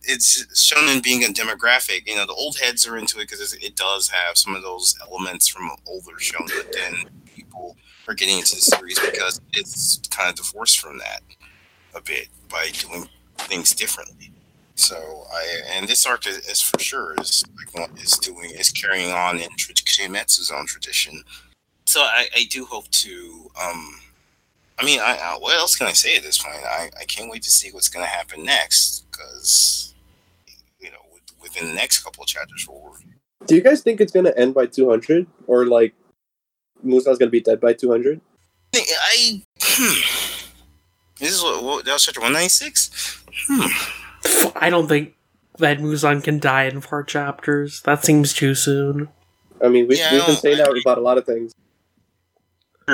S4: it's shonen being a demographic. You know, the old heads are into it because it does have some of those elements from older shonen, but then people are getting into the series because it's kind of divorced from that a bit by doing things differently. So I and this arc is, is for sure is like is doing is carrying on in Kimetsu's own tradition. So I, I do hope to. Um, I mean, I, I, what else can I say at this point? I, I can't wait to see what's going to happen next because you know with, within the next couple of chapters we'll
S3: Do you guys think it's gonna end by 200, or like Muzan's gonna be dead by 200?
S4: I hmm. This is what, what that was chapter one ninety six. Hmm.
S2: I don't think that Muzan can die in four chapters. That seems too soon.
S3: I mean, we,
S4: yeah,
S3: we've been
S4: don't-
S3: saying that
S4: I-
S3: about a lot of things.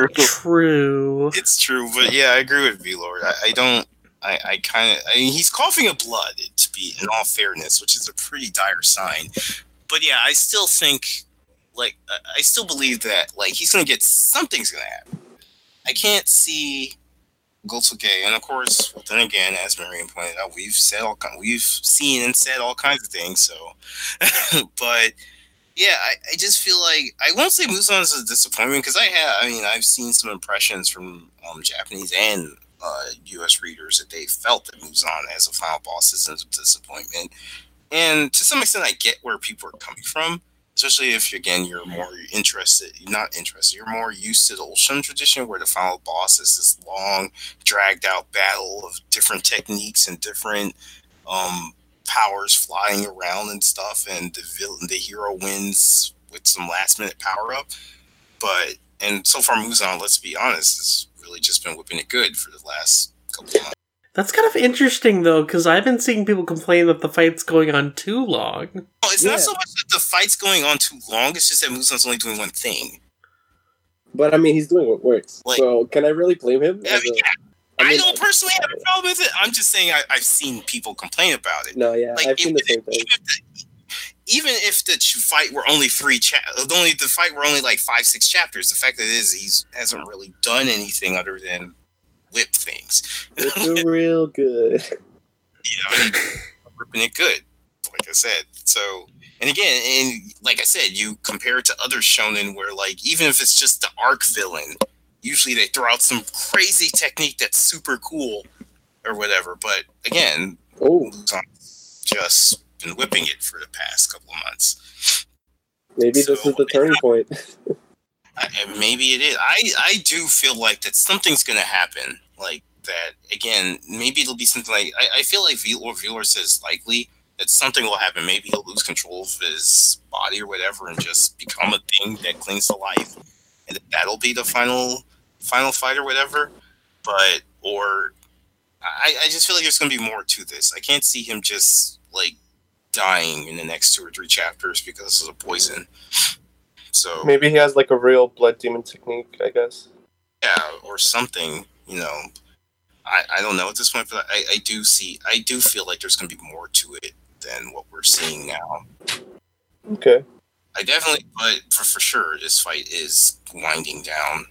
S2: True.
S4: It's true, but yeah, I agree with V-Lord. I, I don't. I, I kind of. I mean, he's coughing up blood. To be in all fairness, which is a pretty dire sign. But yeah, I still think, like, I- I still believe that, like, he's gonna get something's gonna happen. I can't see Gotoge, and of course, then again, as Marion pointed out, we've said all kind, we've seen and said all kinds of things. So, but yeah, I, I just feel like I won't say Muzan is a disappointment because I have. I mean, I've seen some impressions from um, Japanese and uh, U.S. readers that they felt that Muzan as a final boss is a disappointment, and to some extent, I get where people are coming from. Especially if again you're more interested, not interested, you're more used to the old shonen tradition where the final boss is this long, dragged out battle of different techniques and different um, powers flying around and stuff, and the villain, the hero wins with some last minute power up. But and so far, Muzan, let's be honest, has really just been whipping it good for the last couple of months.
S2: That's kind of interesting though, because I've been seeing people complain that the fight's going on too long.
S4: No, it's
S3: Yeah.
S4: not so much that the fight's going on too long; it's just that Muzan's only doing one thing.
S3: But I mean, he's doing what works.
S4: Like-
S3: so can I really blame him?
S4: I mean,
S3: a-
S4: I,
S3: mean,
S4: don't personally have a problem with it. I'm just saying I, I've seen people complain about it.
S3: No, yeah,
S4: Like,
S3: I've seen the
S4: even-
S3: same thing.
S4: even if the, even if the fight were only three cha- only the fight were only like five six chapters, the fact that it is he's hasn't really done anything other than whip things.
S3: It's real good.
S4: You know, and ripping it good, like I said. So, and again, and like I said, you compare it to other shonen where like even if it's just the arc villain, usually they throw out some crazy technique that's super cool or whatever. But again,
S3: Oh,
S4: just been whipping it for the past couple of months.
S3: maybe this is the turning point.
S4: I, maybe it is. I I do feel like that something's gonna happen. Like that again. Maybe it'll be something like I, I feel like Viewer Viewer says likely that something will happen. Maybe he'll lose control of his body or whatever, and just become a thing that clings to life, and that'll be the final final fight or whatever. But or I I just feel like there's gonna be more to this. I can't see him just like dying in the next two or three chapters because of the poison. So
S3: maybe he has like a real blood demon technique. I guess.
S4: yeah, or something, you know. I, I don't know at this point, but I, I do see, I do feel like there's going to be more to it than what we're seeing now.
S3: Okay.
S4: I definitely, but for, for sure, this fight is winding down.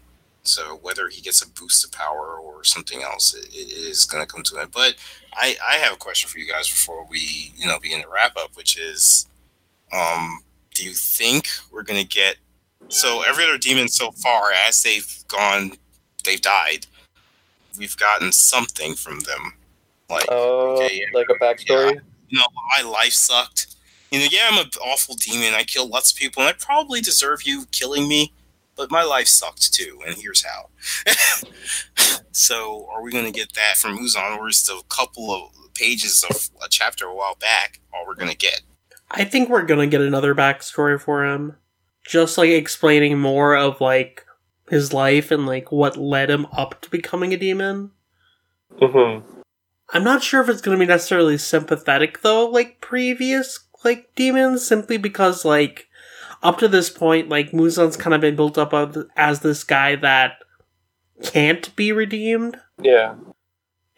S4: So whether he gets a boost of power or something else, it, it is going to come to it. But I, I have a question for you guys before we, you know, begin to wrap up, which is, um, do you think we're going to get? So every other demon so far, as they've gone, they've died. We've gotten something from them, like
S3: Uh,
S4: okay, yeah,
S3: like a backstory.
S4: you know, my life sucked. You know, yeah, I'm an awful demon. I killed lots of people, and I probably deserve you killing me. But my life sucked too, and here's how. so, are we going to get that from Muzan, or is the couple of pages of a chapter a while back all we're going to get?
S2: I think we're gonna get another backstory for him. Just like explaining more of like his life and like what led him up to becoming a demon.
S3: Mm-hmm.
S2: I'm not sure if it's gonna be necessarily sympathetic though, like previous like demons, simply because like up to this point, like Muzan's kind of been built up as this guy that can't be redeemed.
S3: Yeah.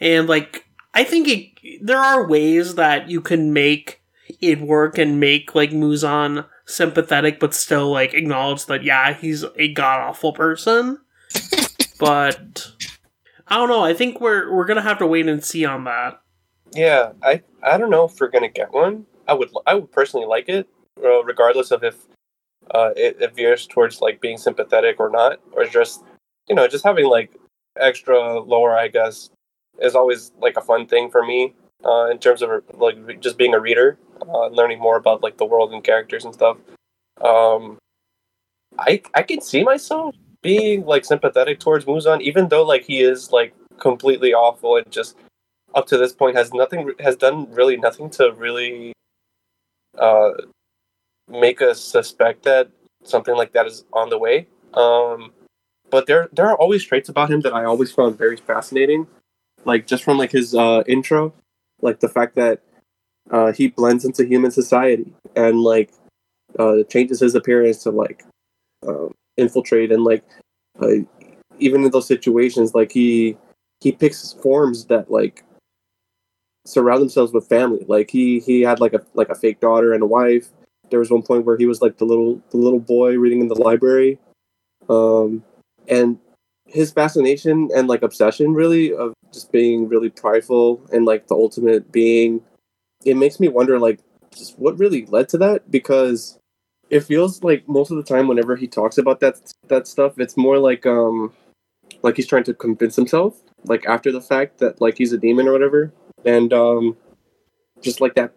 S2: And like I think it, there are ways that you can make it work and make like Muzan sympathetic, but still like acknowledge that yeah he's a god awful person. but I don't know. I think we're we're gonna have to wait and see on that.
S3: Yeah. I I don't know if we're gonna get one. I would I would personally like it, uh, regardless of if uh, it, it veers towards like being sympathetic or not, or just you know just having like extra lore. I guess is always like a fun thing for me uh, in terms of like just being a reader, uh, learning more about like the world and characters and stuff. Um, I I can see myself being like sympathetic towards Muzan, even though like he is like completely awful and just up to this point has nothing has done really nothing to really uh make us suspect that something like that is on the way. Um, but there there are always traits about him that I always found very fascinating, like just from like his uh, intro, like the fact that uh, he blends into human society and like uh, changes his appearance to like um, infiltrate and like uh, even in those situations, like he he picks forms that like surround themselves with family. Like he he had like a like a fake daughter and a wife. There was one point where he was like the little the little boy reading in the library, um, and his fascination and like obsession really of just being really prideful and like the ultimate being. It makes me wonder like just what really led to that because it feels like most of the time whenever he talks about that that stuff, it's more like um like he's trying to convince himself like after the fact that like he's a demon or whatever and um just like that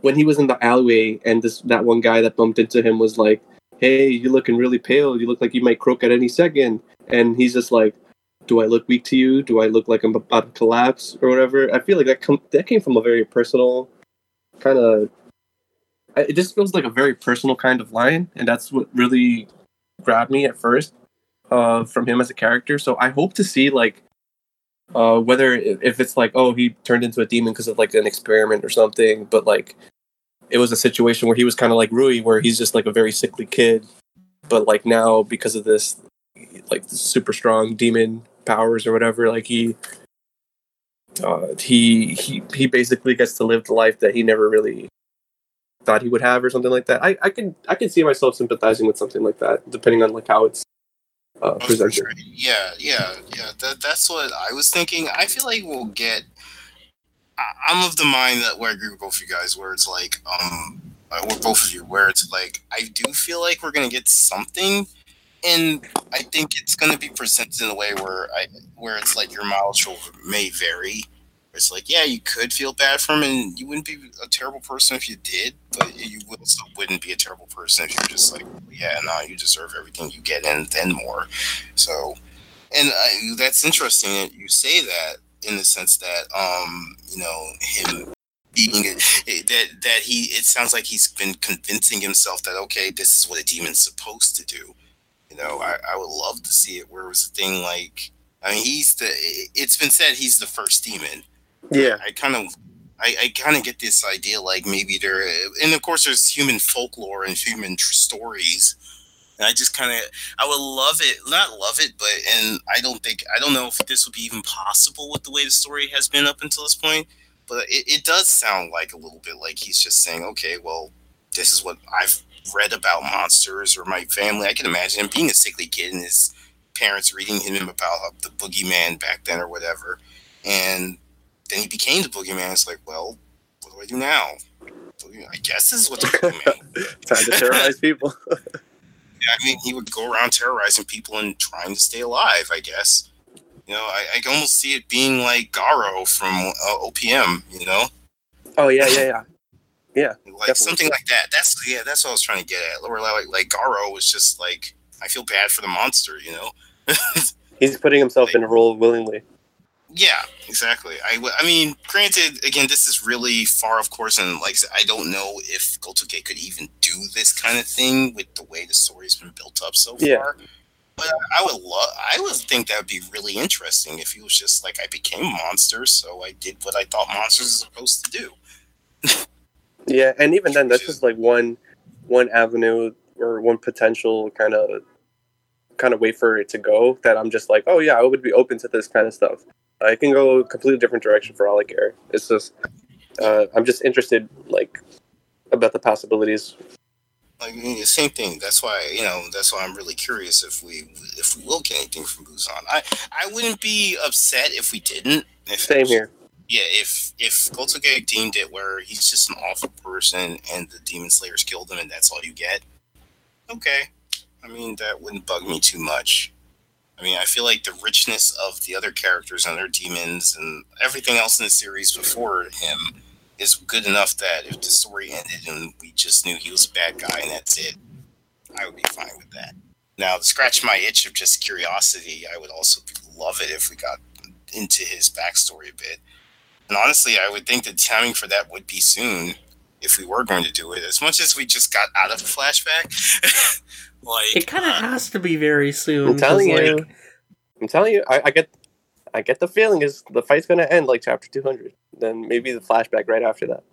S3: when he was in the alleyway and this that one guy that bumped into him was like hey you're looking really pale. You look like you might croak at any second. And he's just like do i look weak to you? Do i look like i'm about to collapse or whatever? I feel like that com- that came from a very personal kind of it just feels like a very personal kind of line and that's what really grabbed me at first uh from him as a character. So i hope to see like uh, whether if it's like oh he turned into a demon because of like an experiment or something but like it was a situation where he was kind of like Rui where he's just like a very sickly kid. But like now because of this like super strong demon powers or whatever like he uh, he he he basically gets to live the life that he never really thought he would have or something like that. I, I can I can see myself sympathizing with something like that depending on like how it's uh.
S4: Yeah, yeah, yeah. That that's what I was thinking. I feel like we'll get. I- I'm of the mind that where I agree with both of you guys, where it's like, um, uh, or both of you, where it's like, I do feel like we're gonna get something, and I think it's gonna be presented in a way where I, where it's like your mileage will- may vary. It's like, yeah, you could feel bad for him, and you wouldn't be a terrible person if you did, but you also wouldn't be a terrible person if you're just like, yeah, no, you deserve everything you get and then more. So, and I, that's interesting that you say that in the sense that, um, you know, him being that that he, it sounds like he's been convincing himself that okay, this is what a demon's supposed to do. You know, I, I would love to see it where it was a thing like, I mean, he's the. It's been said he's the first demon.
S3: Yeah.
S4: I kind of, I, I kind of get this idea like maybe there, and of course there's human folklore and human tr- stories, and I just kind of, I would love it, not love it, but and I don't think, I don't know if this would be even possible with the way the story has been up until this point, but it, it does sound like a little bit like he's just saying, okay, well, this is what I've read about monsters or my family. I can imagine him being a sickly kid and his parents reading him about the boogeyman back then or whatever, and then he became the boogeyman. It's like, well, what do I do now? I guess this is what the boogeyman.
S3: Time to terrorize people.
S4: Yeah, I mean, he would go around terrorizing people and trying to stay alive. I guess. You know, I, I can almost see it being like Garo from uh, OPM. You know,
S3: oh yeah, yeah, yeah. Yeah,
S4: like
S3: Definitely.
S4: something like that. That's yeah, that's what I was trying to get at. Like like Garo was just like I feel bad for the monster. You know.
S3: He's putting himself in a role willingly.
S4: Yeah, exactly. I, w- I mean, granted, again, this is really far, of course, and like I don't know if Gotoge could even do this kind of thing with the way the story's been built up so
S3: Yeah.
S4: far. But I would love, I would think that would be really interesting if he was just like, I became a monster, so I did what I thought monsters are supposed to do.
S3: Yeah, and even then, that's just like one one avenue or one potential kind of kind of way for it to go. That I'm just like, oh yeah, I would be open to this kind of stuff. I can go a completely different direction for all I care. It's just uh, I'm just interested, like, about the possibilities.
S4: Like I mean, the same thing. That's why you know. That's why I'm really curious if we if we will get anything from Muzan. I I wouldn't be upset if we didn't. If
S3: Same
S4: was-
S3: here.
S4: yeah, if if Gotoge deemed it where he's just an awful person and the demon slayers killed him and that's all you get, okay. I mean that wouldn't bug me too much. I mean, I feel like the richness of the other characters and their demons and everything else in the series before him is good enough that if the story ended and we just knew he was a bad guy and that's it, I would be fine with that. Now, to scratch my itch of just curiosity, I would also love it if we got into his backstory a bit. And honestly, I would think the timing for that would be soon if we were going to do it. As much as we just got out of a flashback, like
S2: It kind of
S4: uh,
S2: has to be very soon.
S3: I'm telling you,
S2: like,
S3: I'm telling you, I, I get, I get the feeling is the fight's gonna end like chapter 200. Then maybe the flashback right after that.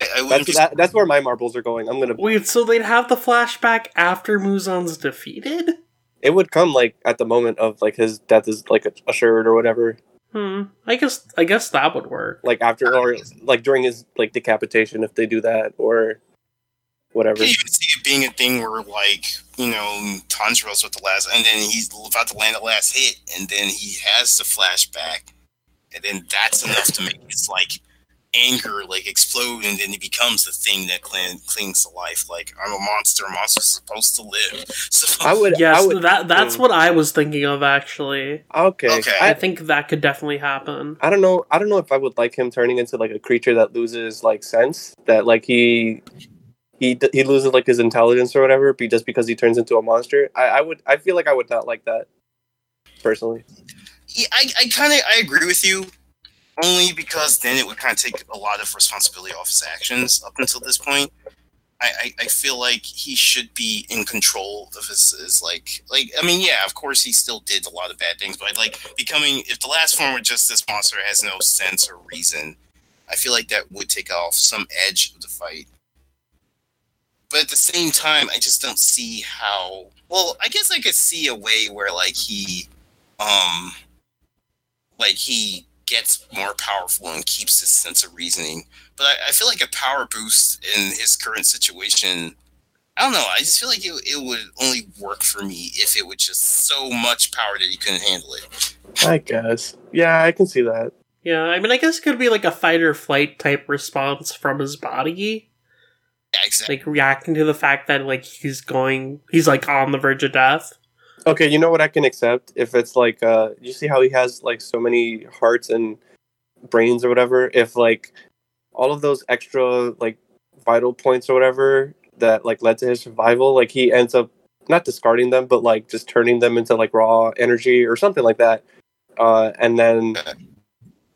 S4: I, I
S3: That's
S4: be
S3: that, that's where my marbles are going. I'm gonna.
S2: Wait, so they'd have the flashback after Muzan's defeated?
S3: It would come like at the moment of like his death is like assured or whatever.
S2: Hmm. I guess I guess that would work.
S3: like after or like during his like decapitation if they do that or whatever.
S4: I could even see it being a thing where, like, you know, Tanjiro's with the last, and then he's about to land the last hit, and then he has the flashback, and then that's enough to make his like anger like explode, and then he becomes the thing that cling, clings to life. Like, I'm a monster. Monster's supposed to live. So
S3: I would.
S2: Yes,
S3: I would.
S2: that that's what I was thinking of actually.
S3: Okay.
S4: Okay.
S2: I
S3: I,
S2: think that could definitely happen.
S3: I don't know. I don't know if I would like him turning into like a creature that loses like sense. That like he. He, he loses like his intelligence or whatever, be just because he turns into a monster. I, I would I feel like I would not like that, personally.
S4: Yeah, I, I kind of I agree with you, only because then it would kind of take a lot of responsibility off his actions up until this point. I, I, I feel like he should be in control of his, his like like I mean yeah of course he still did a lot of bad things but like becoming if the last form were just this monster has no sense or reason I feel like that would take off some edge of the fight but at the same time I just don't see how well I guess I could see a way where like he um like he gets more powerful and keeps his sense of reasoning. But I, I feel like a power boost in his current situation, I don't know. I just feel like it, it would only work for me if it was just so much power that he couldn't handle it.
S3: I guess. Yeah, I can see that.
S2: Yeah, I mean, I guess it could be like a fight or flight type response from his body,
S4: Yeah, exactly.
S2: like reacting to the fact that like he's going, he's like on the verge of death.
S3: Okay, you know what I can accept if it's like uh you see how he has like so many hearts and brains or whatever if like all of those extra like vital points or whatever that like led to his survival like he ends up not discarding them but like just turning them into like raw energy or something like that uh and then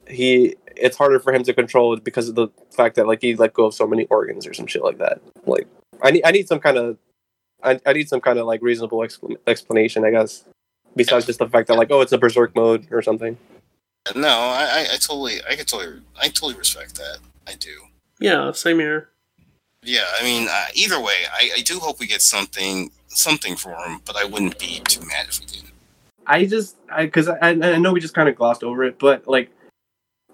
S3: he it's harder for him to control it because of the fact that like he let go of so many organs or some shit like that like I need I need some kind of I, I need some kind of like reasonable expl- explanation, I guess. Besides just the fact that like, oh, it's a berserk mode or something.
S4: No, I, I, I totally, I could totally, I totally respect that. I do.
S2: Yeah, same here.
S4: Yeah, I mean, uh, either way, I, I do hope we get something, something for him. But I wouldn't be too mad if we didn't.
S3: I just, I because I, I know we just kind of glossed over it, but like,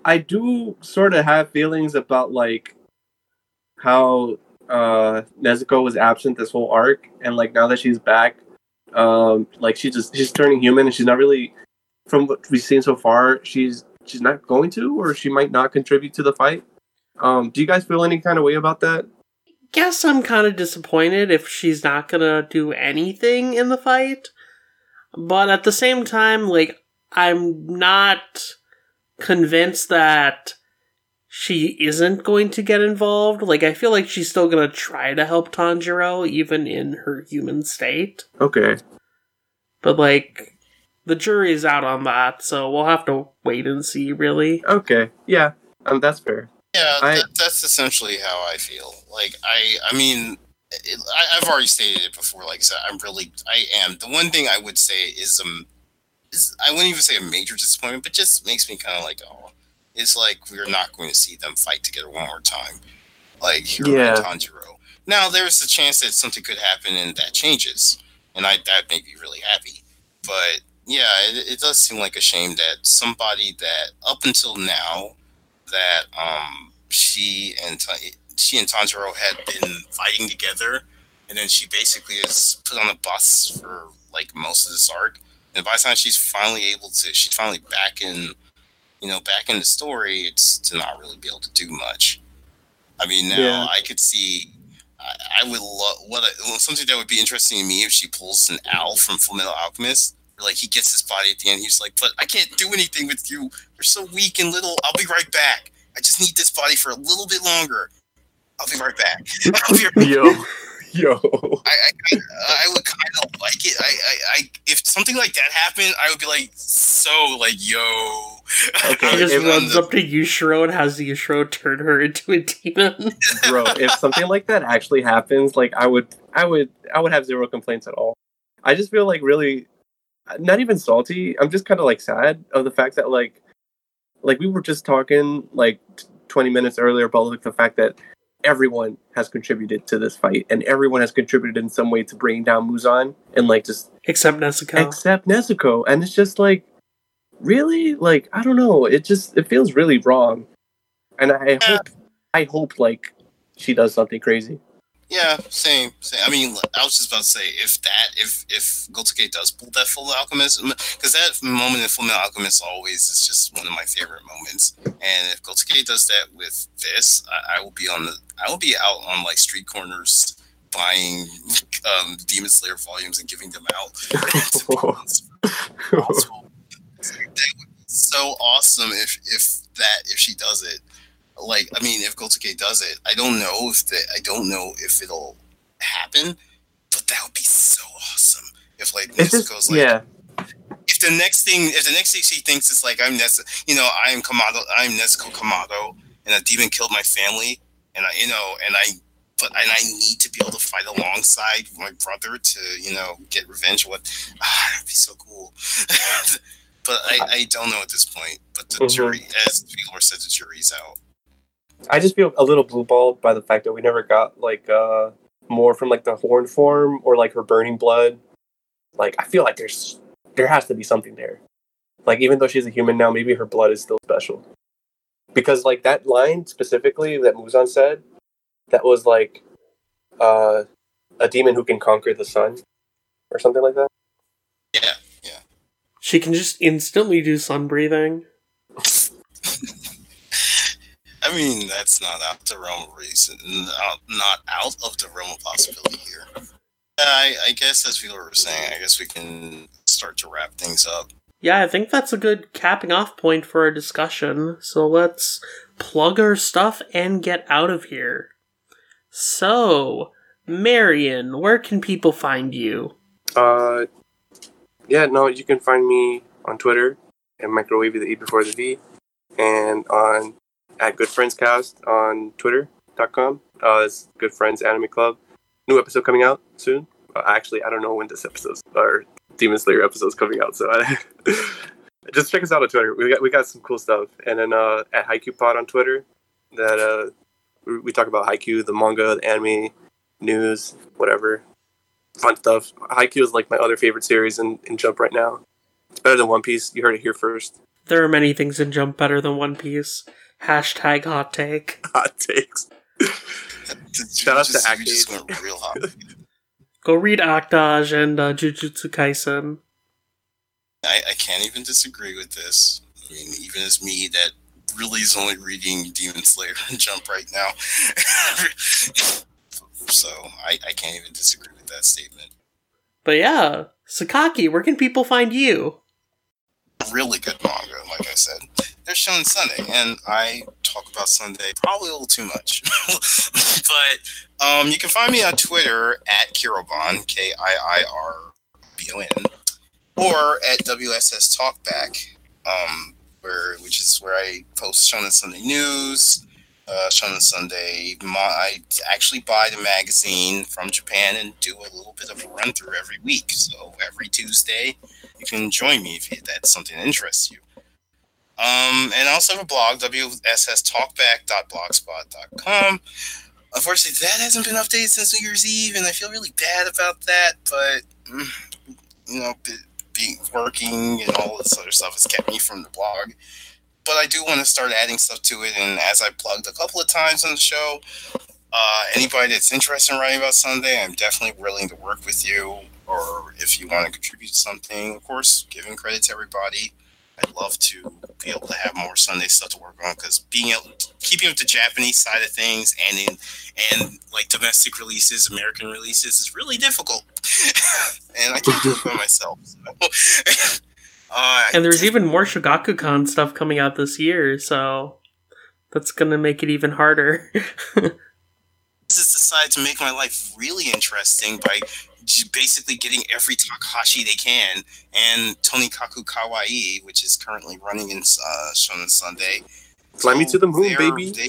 S3: I do sort of have feelings about like how uh Nezuko was absent this whole arc, and like now that she's back, Um, like she just she's turning human, and she's not really, from what we've seen so far, she's she's not going to, or she might not contribute to the fight. Um, do you guys feel any kind of way about that?
S2: Guess I'm kind of disappointed if she's not gonna do anything in the fight. But at the same time, like, I'm not convinced that she isn't going to get involved. Like, I feel like she's still gonna try to help Tanjiro, even in her human state.
S3: Okay.
S2: But, like, the jury's out on that, so we'll have to wait and see, really.
S3: Okay. Yeah. Um, that's fair.
S4: Yeah,
S3: I-
S4: that, that's essentially how I feel. Like I, I mean, it, I, I've already stated it before. Like I said, I'm really, I am. The one thing I would say is um, is I wouldn't even say a major disappointment, but just makes me kind of like, oh, it's like we're not going to see them fight together one more time, like Hiro
S3: Yeah.
S4: and Tanjiro. Now there's a chance that something could happen and that changes, and I that made me really happy. But yeah, it, it does seem like a shame that somebody that up until now that um she and she and Tanjiro had been fighting together, and then she basically is put on a bus for like most of this arc. And by the time she's finally able to, she's finally back in, you know, back in the story. It's to not really be able to do much. I mean, now
S3: Yeah.
S4: I could see. I, I would love what a, something that would be interesting to me if she pulls an Al from Full Metal Alchemist. Like he gets his body at the end, he's like, "But I can't do anything with you. You're so weak and little. I'll be right back. I just need this body for a little bit longer. I'll be right back." I'll be right
S3: Yo. Yo.
S4: I, I, I, I would kind of like it. I, I, I, if something like that happened, I would be like, so like, yo.
S3: Okay,
S2: She just
S3: if-
S2: runs up to Yushiro and has Yushiro turn her into a demon.
S3: bro if something like that actually happens like i would i would i would have zero complaints at all i just feel like really not even salty i'm just kind of like sad of the fact that like like we were just talking like t- 20 minutes earlier about like the fact that everyone has contributed to this fight and everyone has contributed in some way to bringing down muzan and like just
S2: Except Nezuko.
S3: except nezuko. And it's just like really? Like i don't know. It just it feels really wrong. And i hope i hope like she does something crazy
S4: Yeah, same, same. I mean, I was just about to say if that, if if Gotoge does pull that Full Alchemist, because that moment in Full Metal Alchemist always is just one of my favorite moments. And if Gotoge does that with this, I, I will be on the, I will be out on like street corners buying um, Demon Slayer volumes and giving them out. to people. possible. That would be so awesome if if that if she does it. Like I mean, if Gotoge does it, I don't know if the I don't know if it'll happen, but that would be so awesome. If like
S3: it's
S4: Nezuko's
S3: just
S4: like
S3: yeah
S4: if the next thing if the next thing she thinks is like I'm Nez you know, I'm Kamado I'm Nezuko Kamado and a demon killed my family and I you know and I but and I need to be able to fight alongside my brother to, you know, get revenge what ah that'd be so cool. but I, I don't know at this point. But the
S3: Mhm.
S4: jury as Vigor said the jury's out.
S3: I just feel a little blue balled by the fact that we never got like uh more from like the horn form or like her burning blood like i feel like there's there has to be something there like even though she's a human now maybe her blood is still special because like that line specifically that muzan said that was like uh a demon who can conquer the sun or something like that
S4: Yeah. Yeah.
S2: She can just instantly do sun breathing.
S4: I mean, that's not out of the realm of reason, not, not out of the realm of possibility here. I, I guess, as people were saying, I guess we can start to wrap things up.
S2: Yeah, I think that's a good capping off point for our discussion. So let's plug our stuff and get out of here. So, Marion, where can people find you?
S3: Uh, yeah, no, you can find me on Twitter at microwave the E before the V, and on at Good Friends Cast on Twitter.com. Uh, it's Good Friends Anime Club. New episode coming out soon. Uh, actually, I don't know when this episode's or Demon Slayer episode's coming out, so I, just check us out on Twitter. We got we got some cool stuff, and then uh, at Haikyuu Pod on Twitter, that uh, we, we talk about Haikyuu, the manga, the anime, news, whatever fun stuff. Haikyuu is like my other favorite series in, in Jump right now. It's better than One Piece. You heard it here first.
S2: There are many things in Jump better than One Piece. Hashtag hot take.
S3: Hot takes.
S4: The
S3: Shout out to
S4: just, just went real hot.
S2: Go read Act-Age and uh, Jujutsu Kaisen.
S4: I, I can't even disagree with this. I mean, even as me that really is only reading Demon Slayer and Jump right now. so I, I can't even disagree with that statement.
S2: But yeah, Sakaki, where can people find you?
S4: Really good manga, like I said. They're showing Sunday, and I talk about Sunday probably a little too much. but um, you can find me on Twitter at Kirobon, K I I R B O N, or at WSS Talkback. Um, where which is where I post Shonen Sunday news, uh, Shonen Sunday. I actually buy the magazine from Japan and do a little bit of a run through every week. So every Tuesday, you can join me if that's something that interests you. Um, and I also have a blog, wsstalkback.blogspot.com. Unfortunately, that hasn't been updated since New Year's Eve, and I feel really bad about that. But mm, you know, being working and all this other stuff has kept me from the blog. But I do want to start adding stuff to it, and as I plugged a couple of times on the show, uh, anybody that's interested in writing about Sunday, I'm definitely willing to work with you. Or if you want to contribute something, of course, giving credit to everybody. I'd love to be able to have more Sunday stuff to work on because being able keeping with the Japanese side of things and in and like domestic releases, American releases is really difficult, and I can't do it by myself. So.
S2: uh, and there's even more Shogakukan stuff coming out this year, so that's gonna make it even harder.
S4: just decided to make my life really interesting by basically getting every Takahashi they can, and Tonikaku Kawaii, which is currently running in uh, Shonen Sunday.
S3: Fly so me to the moon, baby. They,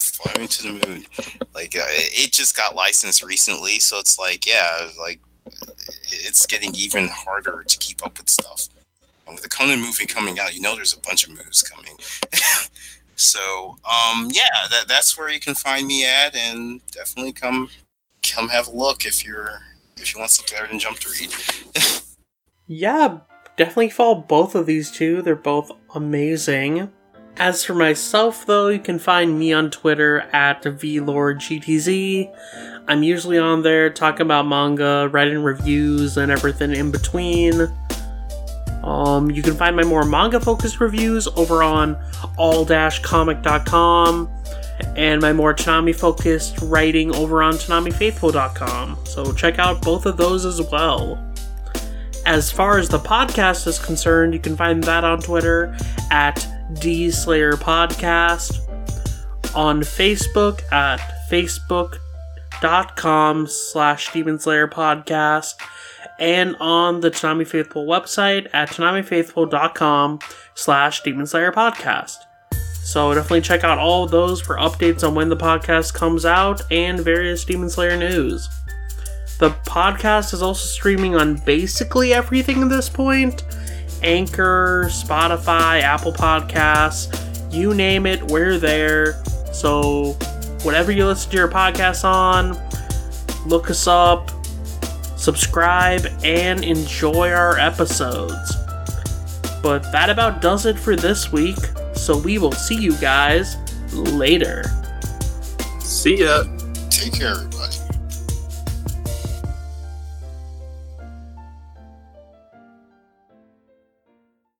S4: fly me to the moon. Like uh, it just got licensed recently, so it's like yeah, like it's getting even harder to keep up with stuff. And with the Conan movie coming out, you know there's a bunch of moves coming. so um, yeah, that, that's where you can find me at, and definitely come come have a look if you're if you want something other than jump to read.
S2: yeah, definitely follow both of these two. They're both amazing. As for myself, though, you can find me on Twitter at VLordGTZ. I'm usually on there talking about manga, writing reviews, and everything in between. Um, you can find my more manga focused reviews over on all-comic.com and my more Toonami focused writing over on ToonamiFaithful.com. So check out both of those as well. As far as the podcast is concerned, you can find that on Twitter at D Slayer Podcast, on Facebook at facebook.com slash Demon Slayer Podcast, and on the Toonami Faithful website at ToonamiFaithful.com slash Demon Slayer Podcast. So definitely check out all those for updates on when the podcast comes out and various Demon Slayer news. The podcast is also streaming on basically everything at this point Anchor, Spotify, Apple Podcasts, you name it, we're there. So, whatever you listen to your podcast on, look us up, subscribe, and enjoy our episodes. But that about does it for this week. So we will see you guys later.
S3: See ya.
S4: Take care, everybody.